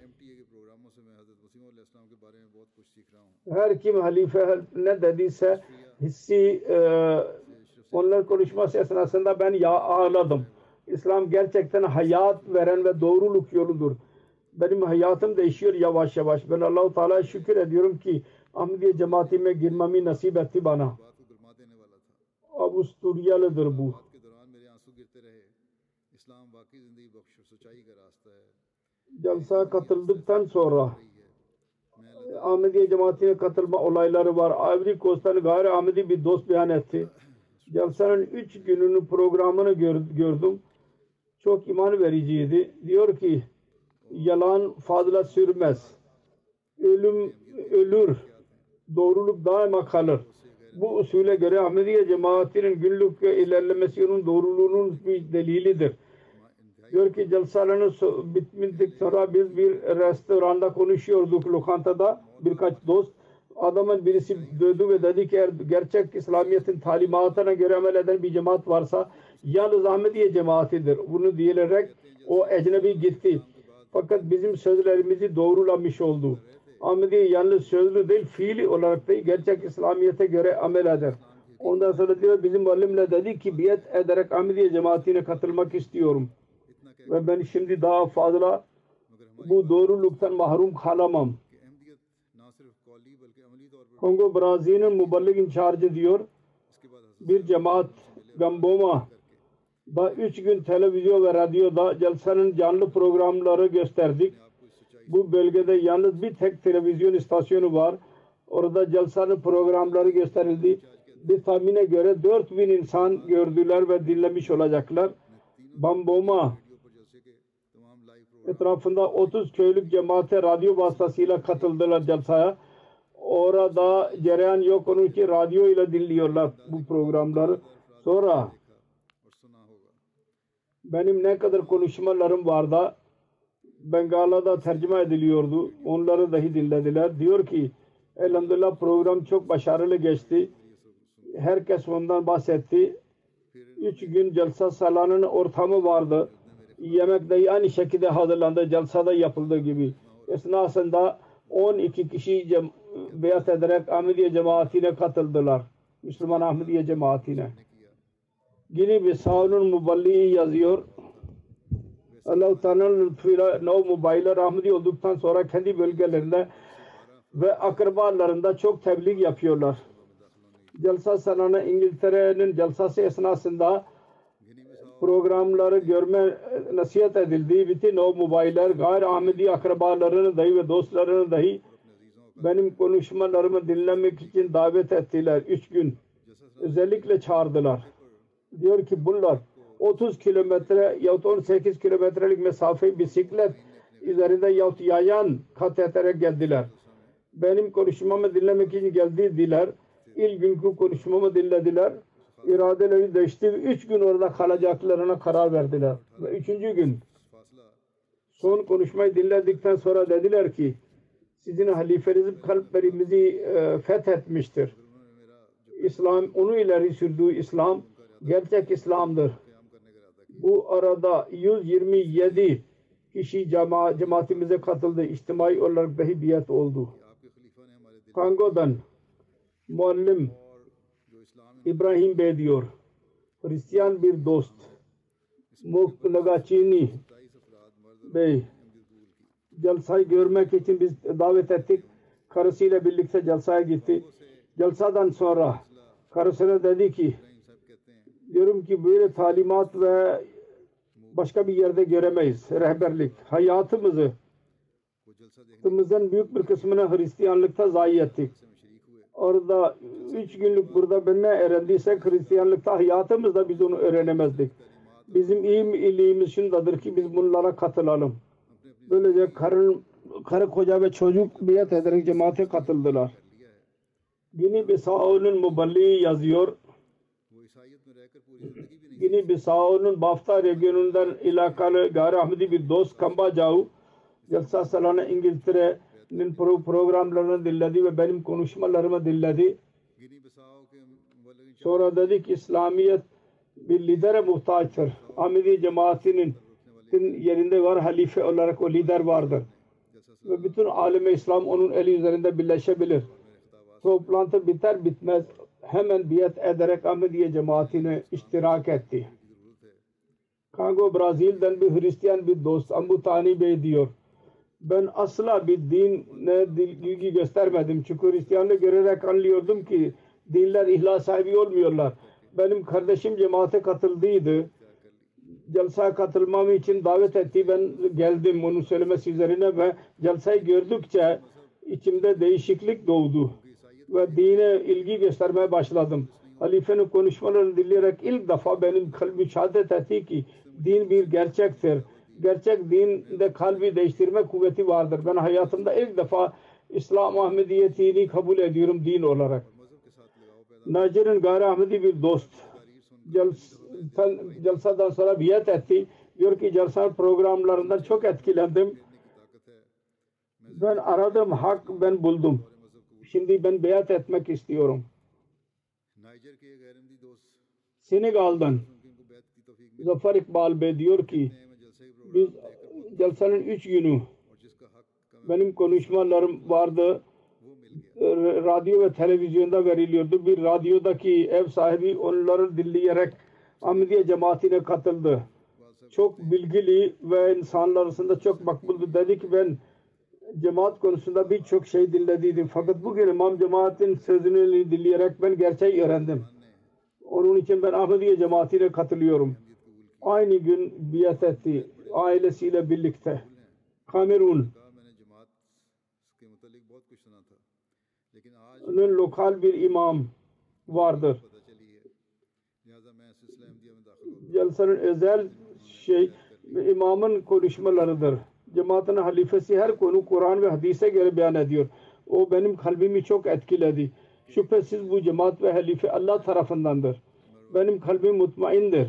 her kim halife ne dediyse hissi e, onlar konuşması esnasında ben ya ağladım. İslam gerçekten hayat veren ve doğruluk yoludur. Benim hayatım değişiyor yavaş yavaş. Ben Allahu Teala'ya şükür ediyorum ki Ahmediye cemaatime girmemi nasip etti bana. Avusturyalıdır bu. Jalsa katıldıktan sonra e, Ahmediye cemaatine katılma olayları var. Ivory Coast'tan gayri Ahmedi bir dost beyan etti. Jalsa'nın üç gününün programını gördüm. Çok iman vericiydi. Diyor ki yalan fazla sürmez. Ölüm ölür. Doğruluk daima kalır. Bu usule göre Ahmediye cemaatinin günlük ilerlemesinin doğruluğunun bir delilidir. Diyor ki jalsaların so- bitmedikten sonra biz bir restoranda konuşuyorduk lokantada birkaç dost. Adamın birisi döndü ve dedi ki eğer gerçek İslamiyet'in talimatına göre amel eden bir cemaat varsa yalnız Ahmediye cemaatidir. Bunu diyerek o ecnebi gitti. Fakat bizim sözlerimizi doğrulamış oldu. Ahmediye yalnız sözlü değil fiili olarak da gerçek İslamiyet'e göre amel eder. Ondan sonra diyor bizim muallimle dedi ki biat ederek Ahmediye cemaatine katılmak istiyorum ve ben şimdi daha fazla bu doğruluktan mahrum kalamam. Kongo Brazil'in müballik incharge diyor. Bir cemaat Gamboma da üç gün televizyon ve radyoda Celse'nin canlı programları gösterdik. Bu bölgede yalnız bir tek televizyon istasyonu var. Orada Celse'nin programları gösterildi. Bir tahmine göre 4000 insan gördüler ve dinlemiş olacaklar. Bamboma etrafında 30 köylük cemaate radyo vasıtasıyla katıldılar celsaya. Orada cereyan yok onun ki radyo ile dinliyorlar bu programları. Sonra benim ne kadar konuşmalarım vardı. Bengala'da tercüme ediliyordu. Onları dahi dinlediler. Diyor ki elhamdülillah program çok başarılı geçti. Herkes ondan bahsetti. Üç gün celsa salanın ortamı vardı Yemek de aynı şekilde hazırlandı. Celsa'da yapıldığı gibi. Esnasında 12 kişi beyat ederek Ahmediye cemaatine katıldılar. Müslüman Ahmediye cemaatine. Gini Bissau'nun muballiği yazıyor. Allah-u Teala'nın lütfuyla no mobiler Ahmedi olduktan sonra kendi bölgelerinde ve akrabalarında çok tebliğ yapıyorlar. Celsa Sanana İngiltere'nin celsası esnasında programları görme nasihat edildi. Bütün o mobiler gayri Ahmedi akrabalarını dahi ve dostlarını dahi benim konuşmalarımı dinlemek için davet ettiler. Üç gün. Özellikle çağırdılar. Diyor ki bunlar 30 kilometre yahut 18 kilometrelik mesafe bisiklet üzerinde yahut yayan kat ederek geldiler. Benim konuşmamı dinlemek için geldiler. İlk günkü konuşmamı dinlediler iradeleri değişti. Üç gün orada kalacaklarına karar verdiler. Ve üçüncü gün son konuşmayı dinledikten sonra dediler ki sizin halifeniz kalplerimizi e, fethetmiştir. İslam, onu ileri sürdüğü İslam gerçek İslam'dır. Bu arada 127 kişi cema cemaatimize katıldı. İçtimai olarak behibiyet oldu. Kongo'dan muallim İbrahim Bey diyor, Hristiyan bir dost, Muft Nagaçini Bey, celsayı görmek için biz davet ettik. Karısıyla birlikte celsaya gitti. Celsadan sonra karısına dedi ki, diyorum ki böyle talimat ve başka bir yerde göremeyiz. Rehberlik, hayatımızı, hayatımızın büyük bir kısmını Hristiyanlıkta zayi ettik orada üç günlük burada ben ne öğrendiyse Hristiyanlıkta hayatımızda biz onu öğrenemezdik. Bizim iyi iyiliğimiz şundadır ki biz bunlara katılalım. Böylece karın, karı koca ve çocuk biat ederek cemaate katıldılar. Gini Bisao'nun Muballi yazıyor. Gini Bisao'nun Bafta regionundan ilakalı gayri Ahmedi bir dost Kamba Jau Celsa Salana İngiltere benim pro programlarına dinledi ve benim konuşmalarıma dinledi. Sonra dedi ki İslamiyet bir lidere muhtaçtır. Amidi cemaatinin yerinde var halife olarak o lider vardır. Ve bütün aleme İslam onun eli üzerinde birleşebilir. Toplantı biter bitmez hemen biat ederek Ahmediye cemaatine iştirak etti. Kango Brazil'den bir Hristiyan bir dost Ambutani Bey diyor. Ben asla bir dine ilgi göstermedim. Çünkü Hristiyanlığı görerek anlıyordum ki dinler ihlas sahibi olmuyorlar. Benim kardeşim cemaate katıldıydı. Celsa katılmam için davet etti. Ben geldim onun söylemesi üzerine ve celsayı gördükçe içimde değişiklik doğdu. Ve dine ilgi göstermeye başladım. Halifenin konuşmalarını dinleyerek ilk defa benim kalbim şehadet etti ki din bir gerçektir gerçek dinde kalbi değiştirme kuvveti vardır. Ben hayatımda ilk defa İslam Ahmediyetini kabul ediyorum din olarak. Nacirin gayri Ahmedi bir dost celsadan sonra biat etti. Diyor ki celsa programlarından çok etkilendim. Ben aradım hak ben buldum. Şimdi ben beyat etmek istiyorum. Senegal'dan Zafer İkbal Bey diyor ki biz Celsanın üç günü benim konuşmalarım vardı. E, Radyo ve televizyonda veriliyordu. Bir radyodaki ev sahibi onları dinleyerek Ahmediye cemaatine katıldı. Çok bilgili ve insanlar arasında çok makbuldu. Dedi ki ben cemaat konusunda birçok şey dinlediydim. Fakat bugün imam cemaatin sözünü dinleyerek ben gerçeği öğrendim. Onun için ben Ahmediye cemaatine katılıyorum. Aynı gün biat etti ailesiyle birlikte Kamerun lokal bir imam vardır. Celsanın özel şey imamın konuşmalarıdır. Cemaatin halifesi her konu Kur'an ve hadise göre beyan ediyor. O benim kalbimi çok etkiledi. Şüphesiz bu cemaat ve halife Allah tarafındandır. Benim kalbim mutmaindir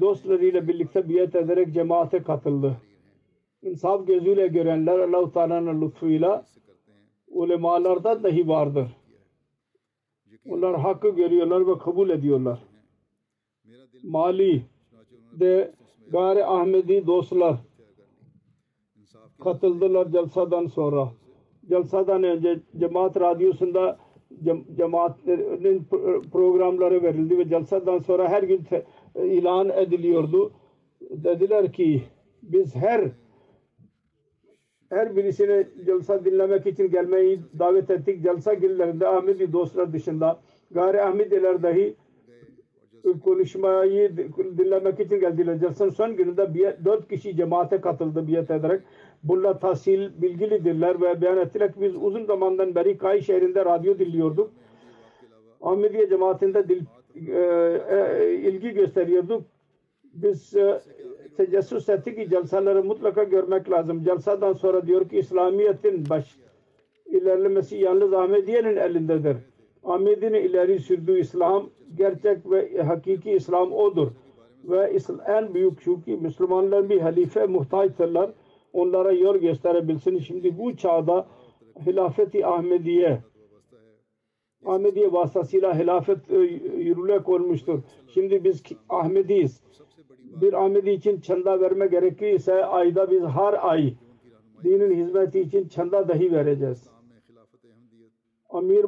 dostlarıyla birlikte biat ederek cemaate katıldı. İnsaf gözüyle görenler Allah-u Teala'nın lütfuyla ulemalardan dahi vardır. Onlar hakkı görüyorlar ve kabul ediyorlar. Mali de gayri Ahmedi dostlar katıldılar celsadan sonra. Celsadan önce cemaat radyosunda cemaatin programları verildi ve celsadan sonra her gün ilan ediliyordu. Dediler ki biz her her birisini celsa dinlemek için gelmeyi davet ettik. Celsa günlerinde Ahmedi dostlar dışında gayri Ahmediler dahi konuşmayı dinlemek için geldiler. Celsanın son gününde dört kişi cemaate katıldı biat ederek. Bunlar tahsil bilgilidirler ve beyan ettiler ki biz uzun zamandan beri Kay şehrinde radyo dinliyorduk. Ahmediye cemaatinde dil, e, e, ilgi gösteriyorduk. Biz e, tecessüs ettik ki celsaları mutlaka görmek lazım. Celsadan sonra diyor ki İslamiyet'in baş ilerlemesi yalnız Ahmediye'nin elindedir. Ahmedi'nin ileri sürdüğü İslam gerçek ve hakiki İslam odur. Ve en büyük şu ki Müslümanlar bir halife muhtaçtırlar. Onlara yol gösterebilsin. Şimdi bu çağda hilafeti Ahmediye Ahmediye vasıtasıyla hilafet e, yürürlüğe konmuştur. Şimdi biz Ahmediyiz. Bir Ahmedi için çanda verme gerekli ise ayda biz her ay dinin hizmeti için çanda dahi vereceğiz. Amir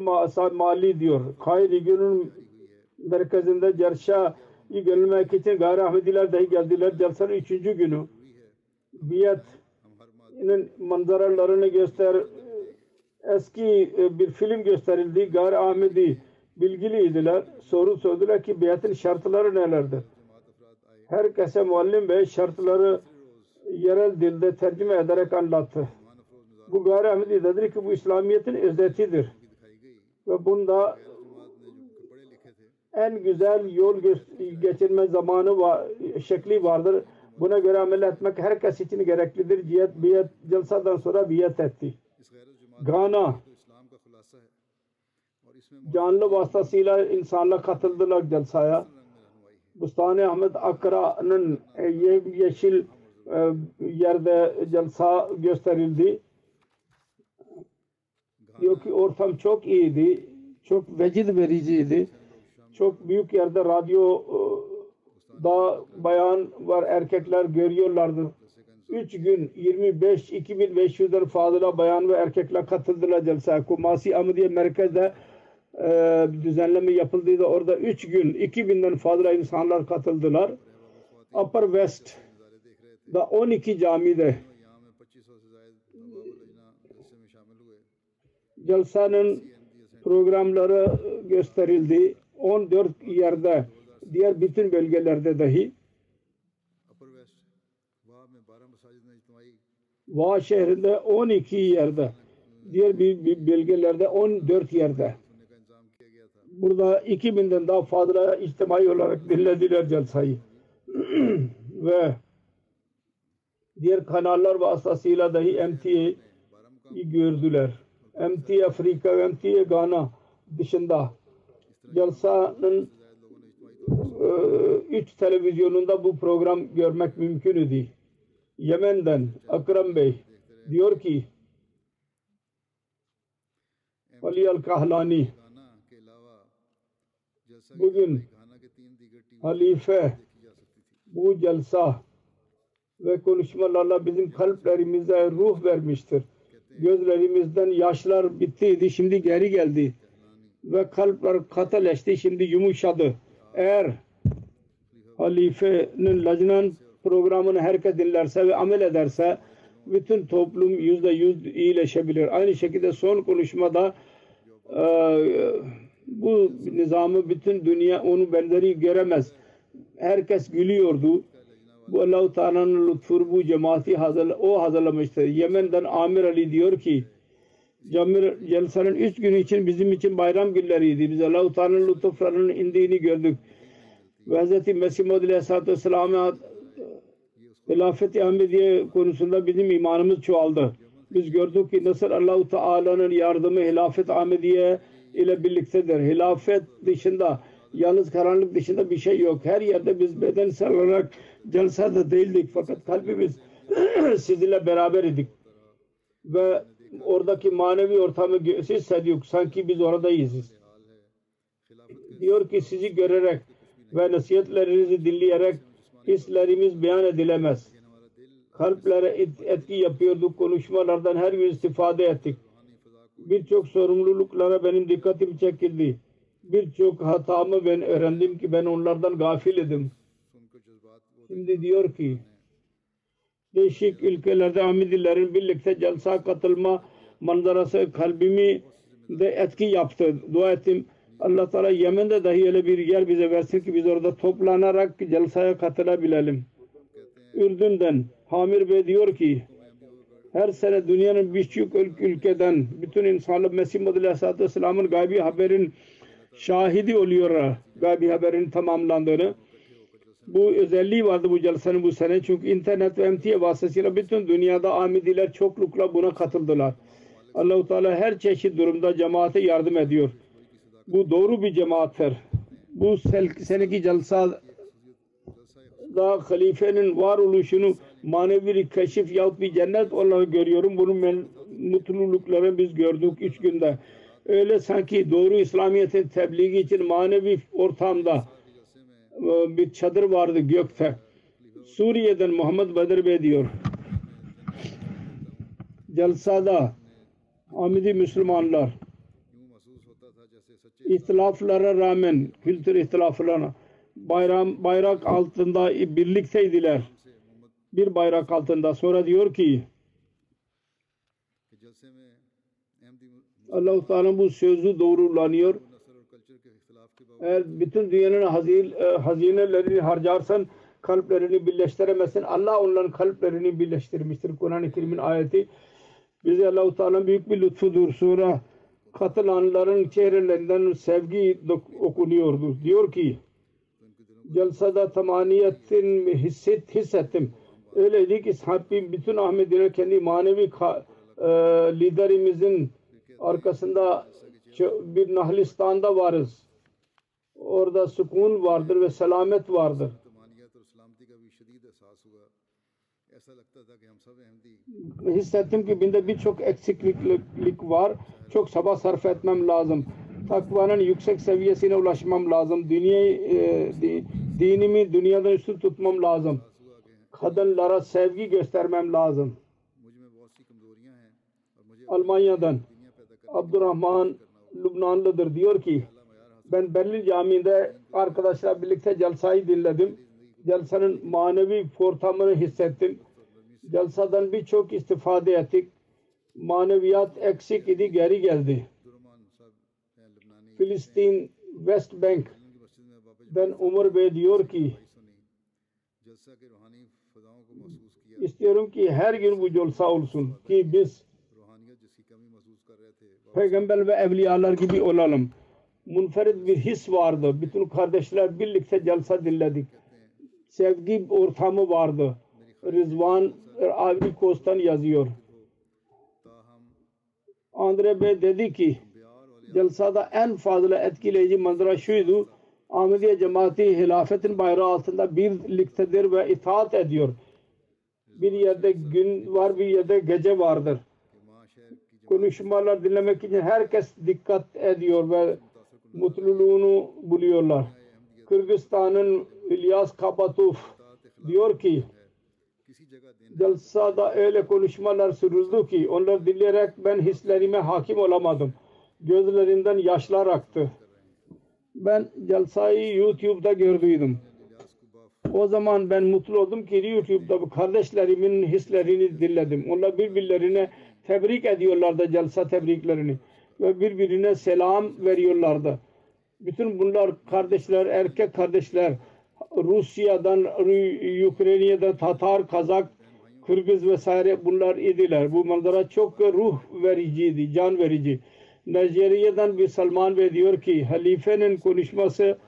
Mali diyor. Kayri günün merkezinde cerşa görülmek için gayri Ahmediler dahi geldiler. Celsanın üçüncü günü biyetinin manzaralarını göster eski e, bir film gösterildi. Gari Ahmedi bilgiliydiler. Soru sordular ki biatın şartları nelerdir? Herkese muallim bey şartları yerel dilde tercüme ederek anlattı. Bu Gari Ahmedi dedi ki bu İslamiyet'in özetidir. Ve bunda en güzel yol geçirme zamanı var, şekli vardır. Buna göre amel etmek herkes için gereklidir. Biyet, biyet, celsadan sonra biyet etti. Gana canlı vasıtasıyla insanlar katıldılar celsaya. Bustani Ahmet Akra'nın e, yeşil e, yerde celsa gösterildi. Diyor ki ortam çok iyiydi. Çok vecid vericiydi. Çok büyük yerde radyo e, da bayan var erkekler görüyorlardı. 3 gün 25 2500'den fazla bayan ve erkekler katıldılar celseye. Kumasi Amdiye merkezde e, düzenleme yapıldıydı. Orada 3 gün 2000'den fazla insanlar katıldılar. Upper West da 12 camide Celsa'nın programları gösterildi. 14 yerde diğer bütün bölgelerde dahi Vaha şehrinde 12 yerde, diğer bölgelerde 14 yerde burada 2000'den daha fazla içtimai olarak dinlediler celsayı. ve diğer kanallar vasıtasıyla dahi MTA'yı gördüler. MTA Afrika ve MTA Ghana dışında celsanın e, üç televizyonunda bu program görmek mümkün idi. Yemen'den Akram Bey diyor ki Ali Al-Kahlani bugün halife bu celsa ve konuşmalarla bizim kalplerimize ruh vermiştir. Gözlerimizden yaşlar bittiydi, şimdi geri geldi. Ve kalpler kataleşti, şimdi yumuşadı. Eğer halifenin lacnan programını herkes dinlerse ve amel ederse bütün toplum yüzde yüz iyileşebilir. Aynı şekilde son konuşmada eee, bu nizamı bütün dünya onu benzeri göremez. Herkes gülüyordu. Bu Allah-u Teala'nın lütfu bu cemaati hazır, o hazırlamıştır. Yemen'den Amir Ali diyor ki Camir Celsanın üç günü için bizim için bayram günleriydi. Biz Allah-u Teala'nın lütuflarının indiğini gördük. Ve Hz. Mesih Maud Aleyhisselatü Vesselam'a Hilafet-i Ahmediye konusunda bizim imanımız çoğaldı. Biz gördük ki nasıl Allah-u Teala'nın yardımı Hilafet Ahmediye ile birliktedir. Hilafet dışında yalnız karanlık dışında bir şey yok. Her yerde biz bedensel olarak celsada değildik fakat kalbimiz sizinle beraber idik. Ve oradaki manevi ortamı gö- hissediyoruz. Sanki biz oradayız. Diyor ki sizi görerek ve nasihatlerinizi dinleyerek hislerimiz beyan edilemez. Kalplere etki yapıyorduk. Konuşmalardan her gün istifade ettik. Birçok sorumluluklara benim dikkatim çekildi. Birçok hatamı ben öğrendim ki ben onlardan gafil edim. Şimdi diyor ki değişik ülkelerde Ahmedilerin birlikte celsa katılma manzarası kalbimi de etki yaptı. Dua ettim. Allah Teala Yemen'de dahi öyle bir yer bize versin ki biz orada toplanarak celsaya katılabilelim. Ürdün'den Hamir Bey diyor ki her sene dünyanın birçok ül- ülkeden bütün insanlar Mesih Muhammed Aleyhisselatü Vesselam'ın gaybi haberin şahidi oluyor. Gaybi haberin tamamlandığını. Bu özelliği vardı bu celsenin bu sene. Çünkü internet ve MTA vasıtasıyla bütün dünyada Ahmediler çoklukla buna katıldılar. Allahu Teala her çeşit durumda cemaate yardım ediyor. Bu doğru bir cemaattir. Bu seneki celsa da halifenin varoluşunu manevi bir keşif yahut bir cennet olarak görüyorum. Bunun ben, mutlulukları biz gördük üç günde. Öyle sanki doğru İslamiyet'in tebliği için manevi ortamda e, bir çadır vardı gökte. Suriye'den Muhammed Bedir Bey diyor. Celsada Ahmedi Müslümanlar ihtilaflara rağmen kültür ihtilaflarına bayram bayrak altında birlikteydiler. Bir bayrak altında. Sonra diyor ki Allah-u Teala bu sözü doğrulanıyor. Eğer bütün dünyanın hazil, e, hazinelerini harcarsan kalplerini birleştiremezsin. Allah onların kalplerini birleştirmiştir. Kur'an-ı Kerim'in ayeti bize Allah-u Teala'nın büyük bir lütfudur. Sonra katılanların çehrelerinden sevgi okunuyordu. Diyor ki celsada tamaniyetin hisset, hissettim. Öyle Öyleydi ki sahibi bütün Ahmediler kendi manevi e, liderimizin arkasında bir Nahlistan'da varız. Orada sükun vardır ve selamet vardır. Hissettim ki binde birçok eksiklik var çok çaba sarf etmem lazım. Takvanın yüksek seviyesine ulaşmam lazım. Dünyayı, e, dinimi dünyadan üstün tutmam lazım. Kadınlara sevgi göstermem lazım. Almanya'dan Abdurrahman Lübnanlıdır diyor ki ben Berlin Camii'nde arkadaşlar birlikte celsayı dinledim. Celsanın manevi ortamını hissettim. Celsadan birçok istifade ettik maneviyat eksik idi geri geldi. Filistin West Bank Bank'den Umar Bey diyor ki istiyorum ki her gün bu colsa olsun ki biz peygamber ve evliyalar gibi olalım. Munferit bir his vardı. Bütün kardeşler birlikte celsa dinledik. Sevgi ortamı vardı. Rızvan Avni Kostan yazıyor. Andre Bey dedi ki celsada en fazla etkileyici manzara şuydu. Ahmediye cemaati hilafetin bayrağı altında birliktedir ve itaat ediyor. Bir yerde gün var bir yerde gece vardır. Konuşmalar dinlemek için herkes dikkat ediyor ve mutluluğunu buluyorlar. Kırgızistan'ın İlyas Kapatuf diyor ki Celsada öyle konuşmalar sürüldü ki onları dinleyerek ben hislerime hakim olamadım. Gözlerinden yaşlar aktı. Ben celsayı YouTube'da gördüydüm. O zaman ben mutlu oldum ki YouTube'da bu kardeşlerimin hislerini dinledim. Onlar birbirlerine tebrik ediyorlardı celsa tebriklerini ve birbirine selam veriyorlardı. Bütün bunlar kardeşler, erkek kardeşler Rusya'dan, Ukrayna'dan, Tatar, Kazak Kırgız vesaire bunlar idiler. Bu manzara çok ruh vericiydi, can verici. Nijerya'dan bir Salman Bey diyor ki halifenin konuşması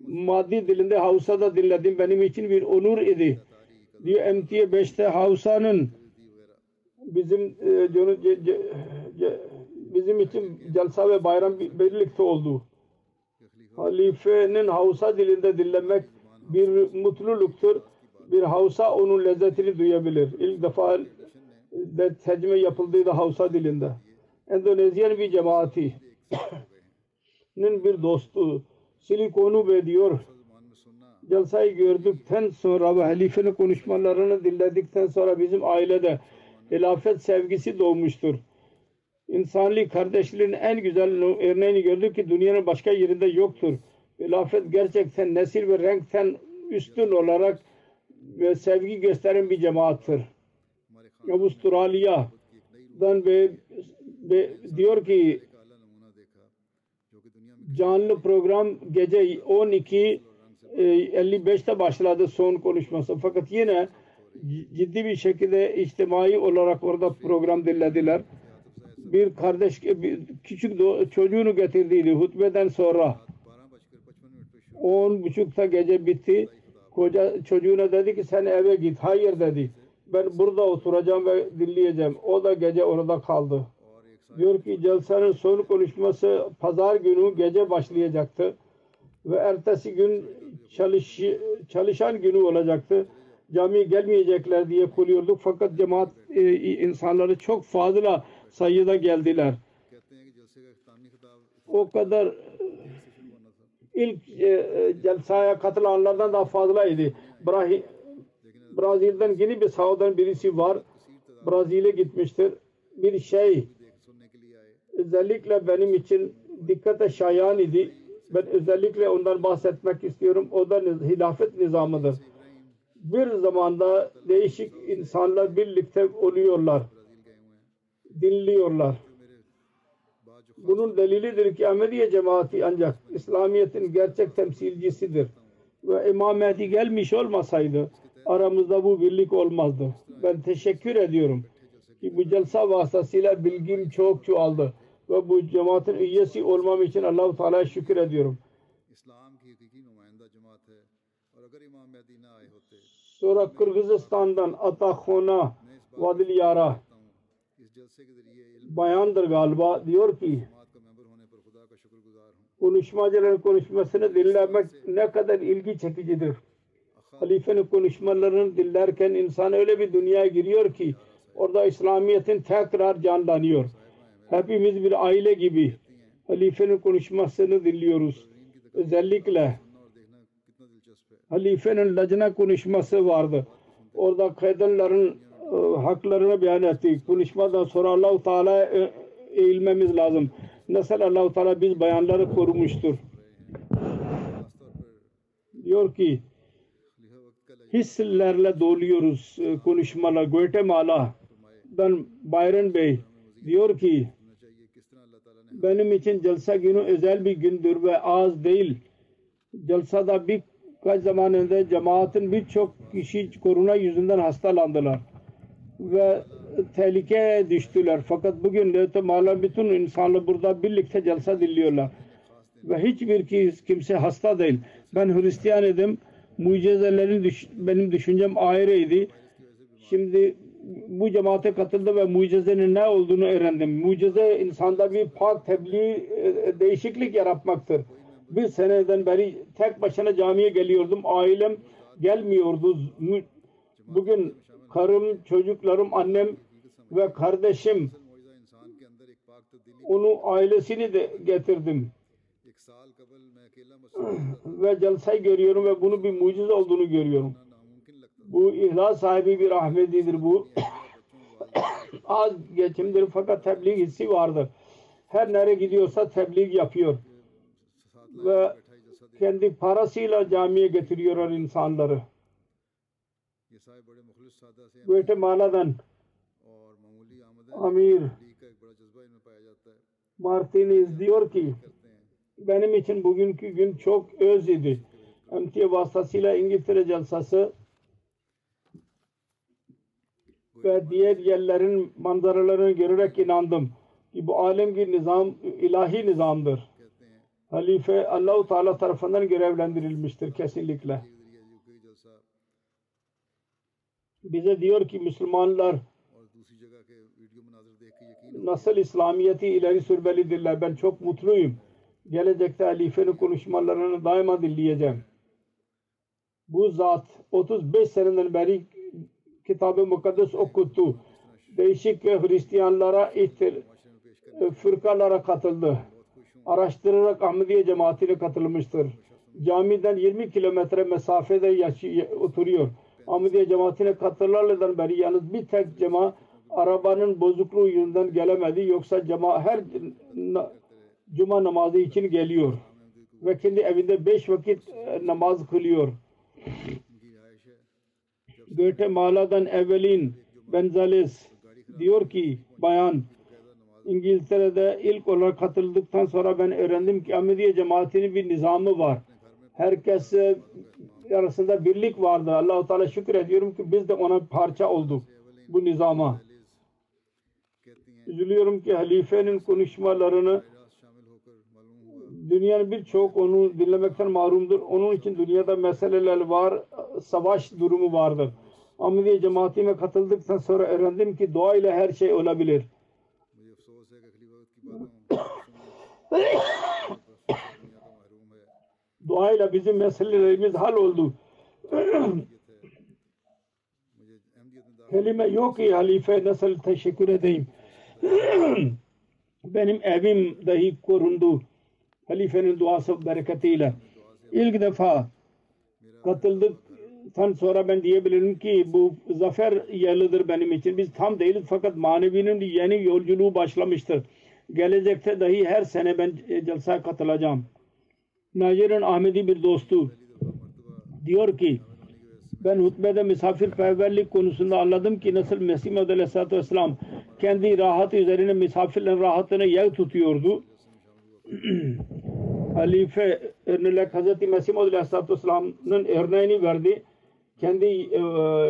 maddi dilinde Hausa'da dinledim. Benim için bir onur idi. Diyor MTA 5'te Hausa'nın bizim e, bizim için celsa ve bayram bir- birlikte oldu. Halifenin Hausa dilinde dinlemek bir mutluluktur bir havsa onun lezzetini duyabilir. İlk defa de tecme yapıldığı da havsa dilinde. Endonezyen bir cemaati bir dostu Silikonu Bey diyor celsayı gördükten sonra ve halifenin konuşmalarını dinledikten sonra bizim ailede hilafet sevgisi doğmuştur. İnsanlık kardeşliğin en güzel örneğini gördük ki dünyanın başka yerinde yoktur. Hilafet gerçekten nesil ve renkten üstün olarak ve sevgi gösteren bir cemaattir. Ebu Sturaliya'dan ve, ve diyor ki canlı program gece 12 55'te e, başladı son konuşması. Fakat yine ciddi bir şekilde içtimai olarak orada program dinlediler. Bir kardeş e, küçük çocuğunu getirdiydi hutbeden sonra. 10 buçukta gece bitti. Koca çocuğuna dedi ki sen eve git. Hayır dedi. Ben burada oturacağım ve dinleyeceğim. O da gece orada kaldı. Diyor ki Celse'nin son konuşması pazar günü gece başlayacaktı. Ve ertesi gün çalış, çalışan günü olacaktı. Cami gelmeyecekler diye kuruyorduk. Fakat cemaat e, insanları çok fazla sayıda geldiler. O kadar ilk e, celsaya katılanlardan daha fazlaydı. Brahi, Brazil'den yeni bir sahadan birisi var. Brazil'e gitmiştir. Bir şey özellikle benim için dikkate şayan idi. Ben özellikle ondan bahsetmek istiyorum. O da hilafet nizamıdır. Bir zamanda değişik insanlar birlikte oluyorlar. Dinliyorlar. Bunun delilidir ki Ahmediye cemaati ancak İslamiyet'in gerçek temsilcisidir. Ve İmam Mehdi gelmiş olmasaydı aramızda bu birlik olmazdı. Ben teşekkür ediyorum ki bu celsa vasıtasıyla bilgim çok çoğaldı ve bu cemaatin üyesi olmam için Allah-u Teala'ya şükür ediyorum. Sonra Kırgızistan'dan Atakhona Vadil Yara bayandır galiba diyor ki konuşmacıların konuşmasını dinlemek ne kadar ilgi çekicidir. Halifenin konuşmalarını dinlerken insan öyle bir dünyaya giriyor ki orada İslamiyet'in tekrar canlanıyor. Hepimiz bir aile gibi halifenin konuşmasını dinliyoruz. Özellikle halifenin lacına konuşması vardı. Orada kaydenlerin e, haklarını beyan etti. Konuşmadan sonra Allah-u Teala'ya e, eğilmemiz lazım. Nasıl Allah-u Teala biz bayanları korumuştur. Diyor ki hislerle doluyoruz e, konuşmalar. Guatemala'dan Bayron Bey diyor ki benim için celsa günü özel bir gündür ve az değil. Celsada bir kaç zamanında cemaatin birçok kişi korona yüzünden hastalandılar. Ve tehlikeye düştüler. Fakat bugün mala bütün insanlar burada birlikte celsa dinliyorlar. Ve hiçbir ki- kimse hasta değil. Ben Hristiyan idim. Mucizelerin düş- benim düşüncem ayrıydı. Şimdi bu cemaate katıldı ve mucizenin ne olduğunu öğrendim. Mucize insanda bir pak tebliğ e, değişiklik yaratmaktır. Bir seneden beri tek başına camiye geliyordum. Ailem gelmiyordu. Bugün karım, çocuklarım, annem ve kardeşim onu ailesini de getirdim. ve celsayı görüyorum ve bunun bir mucize olduğunu görüyorum. Bu ihlas sahibi bir rahmetidir bu. Az geçimdir fakat tebliğ hissi vardır. Her nereye gidiyorsa tebliğ yapıyor. Ve kendi parasıyla camiye getiriyorlar insanları. Guatemala'dan Amir Martinez diyor ki benim için bugünkü gün çok öz idi. Emtia vasıtasıyla İngiltere celsası ve diğer yerlerin manzaralarını görerek inandım ki bu alemgir nizam ilahi nizamdır. Halife Allahu Teala tarafından görevlendirilmiştir kesinlikle. Bize diyor ki Müslümanlar nasıl İslamiyet'i ileri sürmelidirler. Ben çok mutluyum. Gelecekte halifenin konuşmalarını daima dinleyeceğim. Bu zat 35 seneden beri kitabı mukaddes okuttu. Değişik Hristiyanlara ihtil, fırkalara katıldı. Araştırarak Ahmediye cemaatine katılmıştır. Camiden 20 kilometre mesafede oturuyor. Ahmediye cemaatine katılanlardan beri yalnız bir tek cemaat arabanın bozukluğu yüzünden gelemedi. Yoksa cema her cuma namazı için geliyor. Ve kendi evinde beş vakit e, namaz kılıyor. Göte Mala'dan Evelin Benzales diyor ki bayan İngiltere'de ilk olarak katıldıktan sonra ben öğrendim ki Ahmediye cemaatinin bir nizamı var. Herkes e, arasında birlik vardı. Allah-u Teala şükür ediyorum ki biz de ona parça olduk bu nizama üzülüyorum ki halifenin konuşmalarını dünyanın birçok onu dinlemekten marumdur. Onun için dünyada meseleler var, savaş durumu vardır. Ahmediye cemaatime katıldıktan sonra öğrendim ki dua ile her şey olabilir. dua ile bizim meselelerimiz hal oldu. Kelime yok ki halife nasıl teşekkür edeyim. Benim evim dahi korundu. Halifenin duası bereketiyle. İlk defa katıldıktan sonra ben diyebilirim ki bu zafer yılıdır benim için. Biz tam değiliz fakat manevinin yeni yolculuğu başlamıştır. Gelecekte dahi her sene ben e, celsaya katılacağım. Nacirin Ahmedi bir dostu diyor ki ben hutbede misafirperverlik konusunda anladım ki nasıl Mesih Aleyhisselatü Vesselam kendi rahatı üzerine misafirlerin rahatını yer tutuyordu. Halife örnek Hazreti Mesih Muhammed Aleyhisselatü Vesselam'ın örneğini verdi. Kendi e,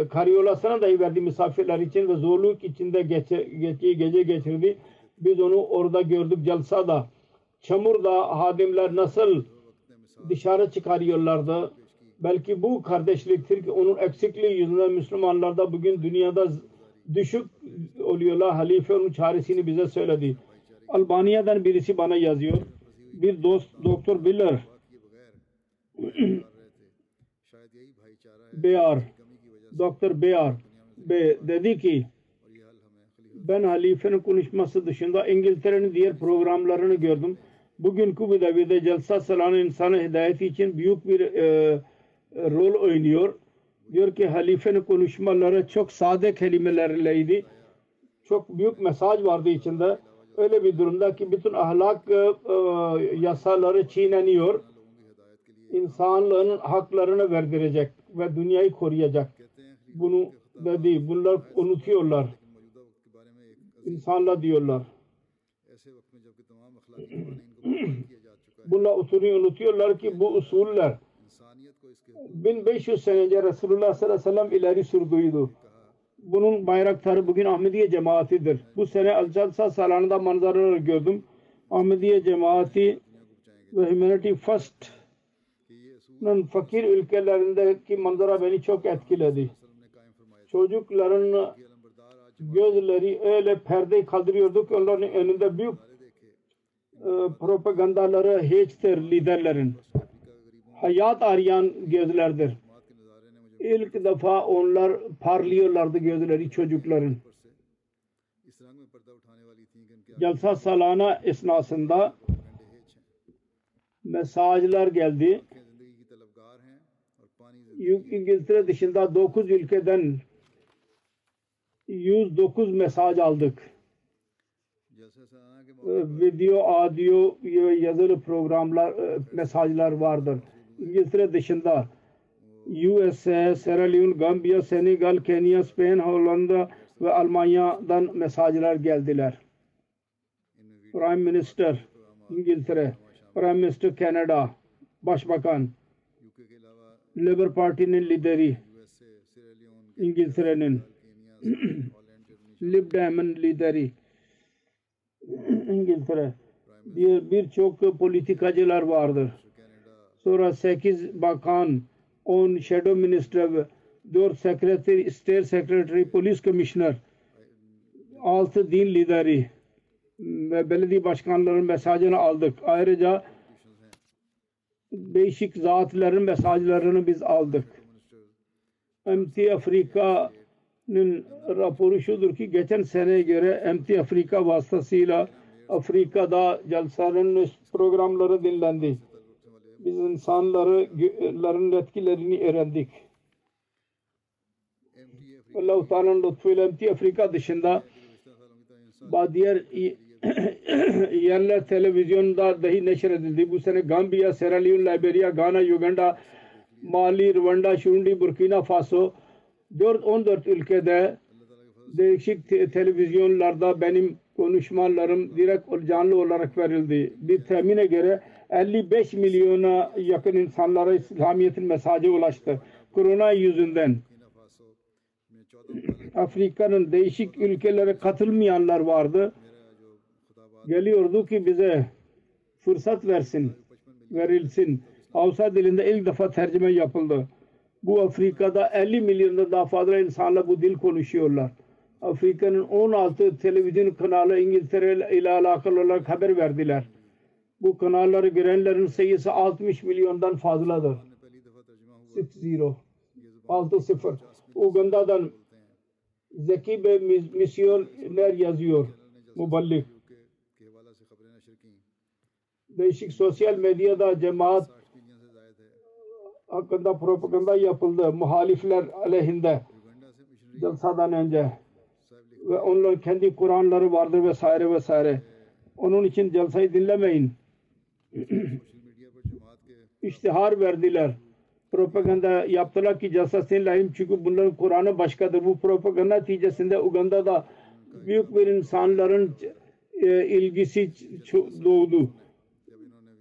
karyolasına da verdi misafirler için ve zorluk içinde gece, gece, gece geçirdi. Biz onu orada gördük Celsa'da. Çamurda hadimler nasıl dışarı çıkarıyorlardı. Belki bu kardeşliktir ki onun eksikliği yüzünden Müslümanlarda bugün dünyada düşük oluyorlar. Halife onun çaresini bize söyledi. Albanya'dan birisi bana yazıyor. Bir dost Doktor Biller Beyar Doktor Beyar Be dedi ki ben halifenin konuşması dışında İngiltere'nin diğer programlarını gördüm. Bugün Kubu Davi'de Celsa Salan'ın insanı hidayeti için büyük bir e, rol oynuyor diyor ki halifenin konuşmaları çok sade kelimelerleydi. Çok büyük mesaj vardı içinde. Öyle bir durumda ki bütün ahlak e, e, yasaları çiğneniyor. İnsanlığın haklarını verdirecek ve dünyayı koruyacak. Bunu dedi. Bunlar unutuyorlar. İnsanlar diyorlar. Bunlar usulü unutuyorlar ki bu usuller 1500 senede Resulullah sallallahu aleyhi ve sellem ileri sürdüydü. Bunun bayraktarı bugün Ahmediye cemaatidir. Bu sene Al-Jalsa Salanı'da manzaraları gördüm. Ahmediye cemaati ve Humanity First fakir ülkelerindeki manzara beni çok etkiledi. Çocukların gözleri öyle perdeyi kaldırıyorduk. Onların önünde büyük e, propagandaları hiçtir liderlerin hayat arayan gözlerdir. İlk defa onlar parlıyorlardı gözleri çocukların. Jalsa salana esnasında mesajlar geldi. İngiltere dışında 9 ülkeden 109 mesaj aldık. Video, audio yazılı programlar, e, mesajlar vardır. İngiltere dışında USA, Sierra Leone, Gambiya, Senegal, Kenya, Spain, Hollanda ve Almanya'dan mesajlar geldiler. Prime Minister İngiltere, Prime Minister Kanada, Başbakan, Labour Parti'nin lideri İngiltere'nin. Lib Dam'ın lideri İngiltere. Bir birçok politikacılar vardır. Sonra 8 bakan, 10 shadow minister, 4 secretary, state secretary, police commissioner, 6 din lideri ve belediye başkanlarının mesajını aldık. Ayrıca değişik zatların mesajlarını biz aldık. MT Afrika'nın raporu şudur ki geçen seneye göre MT Afrika vasıtasıyla Afrika'da celsaların programları dinlendi. Biz insanların etkilerini öğrendik. Allah-u Teala'nın lütfuyla MT Afrika dışında bazı diğer yerler televizyonda dahi neşredildi. Bu sene Gambiya, Sierra Leone, Liberia, Ghana, Uganda, Mali, Rwanda, Şurundi, Burkina Faso 4-14 ülkede değişik te televizyonlarda benim konuşmalarım direkt canlı olarak verildi. Bir temine göre 55 milyona yakın insanlara İslamiyet'in mesajı ulaştı. Korona yüzünden Afrika'nın değişik ülkelere katılmayanlar vardı. Geliyordu ki bize fırsat versin, verilsin. Avsa dilinde ilk defa tercüme yapıldı. Bu Afrika'da 50 milyondan daha fazla insanla bu dil konuşuyorlar. Afrika'nın 16 televizyon kanalı İngiltere ile alakalı olarak haber verdiler. Bu kanalları görenlerin sayısı 60 milyondan fazladır. 60. 60. Uganda'dan Zeki ve misyoner yazıyor. Muballik. Değişik sosyal medyada cemaat hakkında propaganda yapıldı. Muhalifler aleyhinde celsadan önce ve onların kendi Kur'anları vardır vesaire vesaire. Onun için celsayı dinlemeyin. iştihar verdiler. Propaganda yaptılar ki cesasını lahim çünkü bunların Kur'an'ı başkadır. Bu propaganda neticesinde Uganda'da büyük bir insanların e, ilgisi doğdu.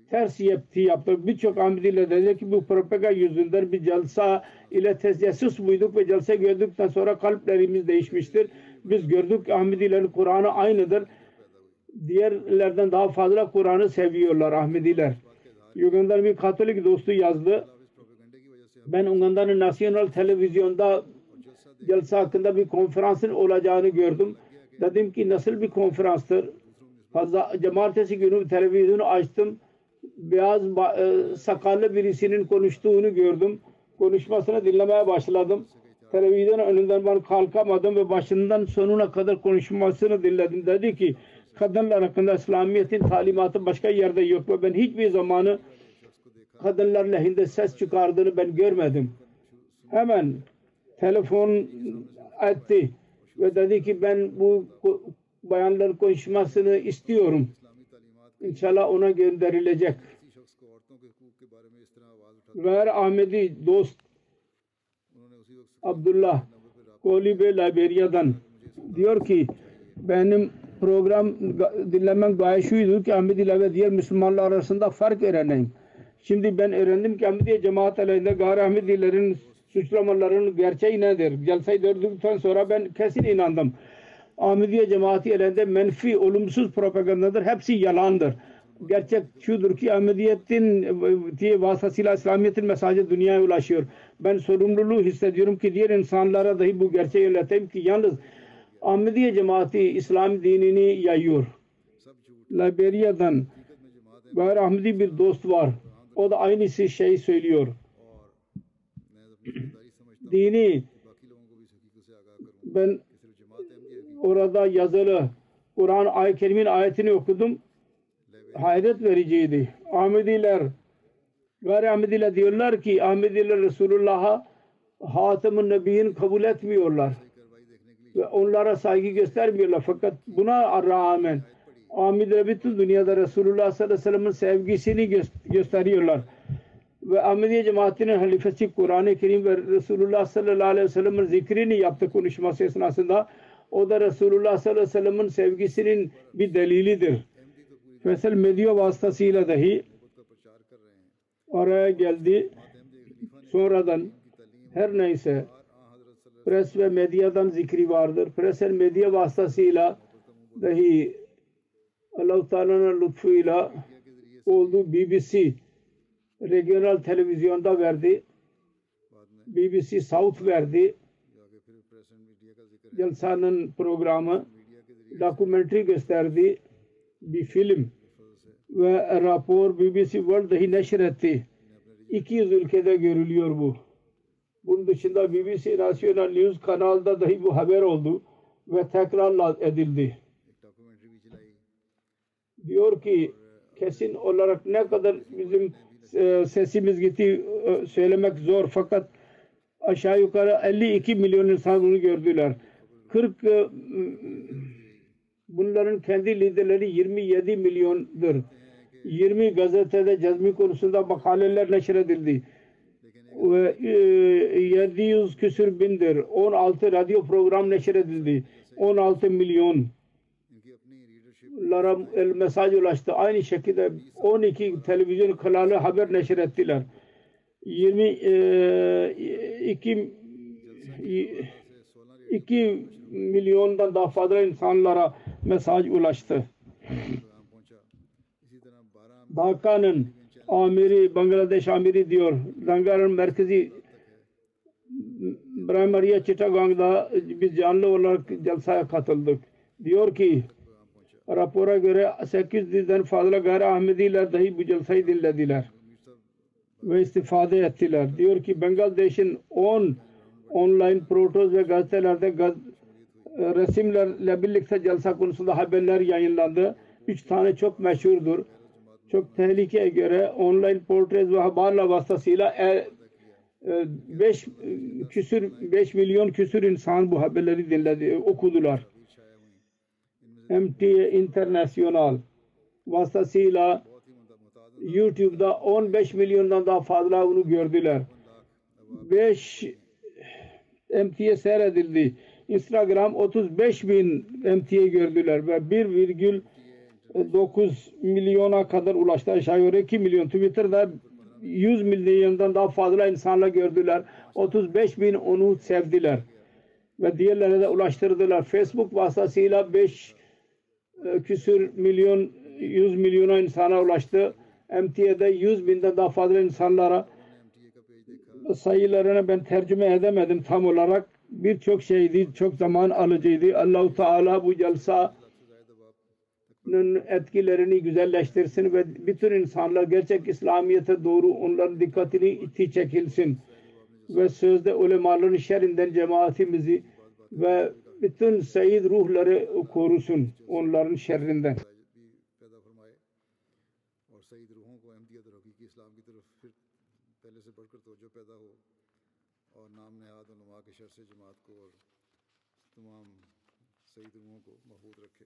Ters yaptı yaptı. Birçok amiriyle dedi ki bu propaganda yüzünden bir celsa ile tezyesus buyduk ve celse gördükten sonra kalplerimiz değişmiştir. Biz gördük Ahmedilerin Kur'an'ı aynıdır diğerlerden daha fazla Kur'an'ı seviyorlar Ahmediler. Yugandan bir Katolik dostu yazdı. Ben Uganda'nın nasyonel televizyonda celsa hakkında bir konferansın olacağını gördüm. Dedim ki nasıl bir konferanstır? Fazla, cumartesi günü televizyonu açtım. Beyaz e, sakallı birisinin konuştuğunu gördüm. Konuşmasını dinlemeye başladım. Televizyon önünden ben kalkamadım ve başından sonuna kadar konuşmasını dinledim. Dedi ki kadınlar hakkında İslamiyet'in talimatı başka yerde yok ve ben hiçbir zamanı kadınlar lehinde ses çıkardığını ben görmedim. Hemen telefon etti ve dedi ki ben bu bayanların konuşmasını istiyorum. İnşallah ona gönderilecek. Ver Ahmedi dost Abdullah Kolibe Liberya'dan diyor ki benim program ga- dinlemem gayet şuydu ki Ahmediler ve diğer Müslümanlar arasında fark öğreneyim. Şimdi ben öğrendim ki Ahmediye cemaat aleyhinde gayri Ahmedilerin suçlamalarının gerçeği nedir? Celseyi gördükten sonra ben kesin inandım. Ahmediye cemaati elinde menfi, olumsuz propagandadır. Hepsi yalandır. Gerçek şudur ki Ahmediyetin e, diye vasıtasıyla İslamiyet'in mesajı dünyaya ulaşıyor. Ben sorumluluğu hissediyorum ki diğer insanlara dahi bu gerçeği ileteyim ki yalnız Ahmediye cemaati İslam dinini yayıyor. Liberya'dan Bahar Ahmedi bir dost var. O da aynı şeyi söylüyor. dini ben orada yazılı Kur'an ayet kerimin ayetini okudum. Hayret vericiydi. Ahmediler gayri Ahmediler diyorlar ki Ahmediler Resulullah'a Hatem-ı Nebi'in kabul etmiyorlar onlara saygı göstermiyorlar. Fakat buna rağmen Amid Rabit'i dünyada Resulullah sallallahu aleyhi ve sellem'in sevgisini gösteriyorlar. Ve Ahmediye cemaatinin halifesi Kur'an-ı Kerim ve Resulullah sallallahu aleyhi ve sellem'in zikrini yaptı konuşması esnasında. O da Resulullah sallallahu aleyhi ve sellem'in sevgisinin bir delilidir. Fesel medya vasıtasıyla dahi oraya geldi. Sonradan her neyse pres ve medyadan zikri vardır. Pres ve medya vasıtasıyla dahi Allah-u Teala'nın lütfuyla oldu. BBC regional televizyonda verdi. BBC South verdi. Jalsa'nın programı dokumentary gösterdi. Bir film ve rapor BBC World World'da neşretti. 200 ülkede görülüyor bu. Bunun dışında BBC National News kanalda dahi bu haber oldu ve tekrar edildi. Diyor ki kesin olarak ne kadar bizim e, sesimiz gitti e, söylemek zor fakat aşağı yukarı 52 milyon insan bunu gördüler. 40 e, bunların kendi liderleri 27 milyondur. 20 gazetede cezmi konusunda makaleler neşredildi ve e, 700 küsür bindir. 16 radyo program neşredildi. 16 milyon lara el mesaj ulaştı. Aynı şekilde 12 televizyon kanalı haber neşrettiler. 20 e, 2 2 milyondan daha fazla insanlara mesaj ulaştı. Dhaka'nın amiri, Bangladeş amiri diyor. Dangar'ın merkezi Bramariya Chittagong'da biz canlı olarak celsaya katıldık. Diyor ki rapora göre 800'den fazla gayri Ahmediler dahi bu celsayı dinlediler ve istifade ettiler. Diyor ki Bangladeş'in 10 online protoz ve gazetelerde gaz, resimlerle birlikte celsa konusunda haberler yayınlandı. Üç tane çok meşhurdur çok tehlikeye göre online portrez ve haberler vasıtasıyla er, küsür beş milyon küsür insan bu haberleri dinledi, okudular. MTA International vasıtasıyla YouTube'da 15 milyondan daha fazla bunu gördüler. 5 MTA seyredildi. Instagram 35 bin MTA gördüler ve 1,5 9 milyona kadar ulaştı. Aşağı yukarı 2 milyon. Twitter'da 100 milyondan daha fazla insanla gördüler. 35 bin onu sevdiler. Ve diğerlerine de ulaştırdılar. Facebook vasıtasıyla 5 e, küsür milyon 100 milyona insana ulaştı. MTA'da 100 binden daha fazla insanlara sayılarını ben tercüme edemedim tam olarak. Birçok şeydi, çok zaman alıcıydı. Allahu Teala bu celsa etkilerini güzelleştirsin ve bütün insanlar gerçek İslamiyet'e doğru onların dikkatini iti çekilsin. Ve sözde ulemaların şerrinden cemaatimizi ve bütün seyir ruhları korusun onların şerrinden. اور نام نہاد علماء کے شر سے جماعت کو اور تمام سعید روحوں کو محفوظ رکھے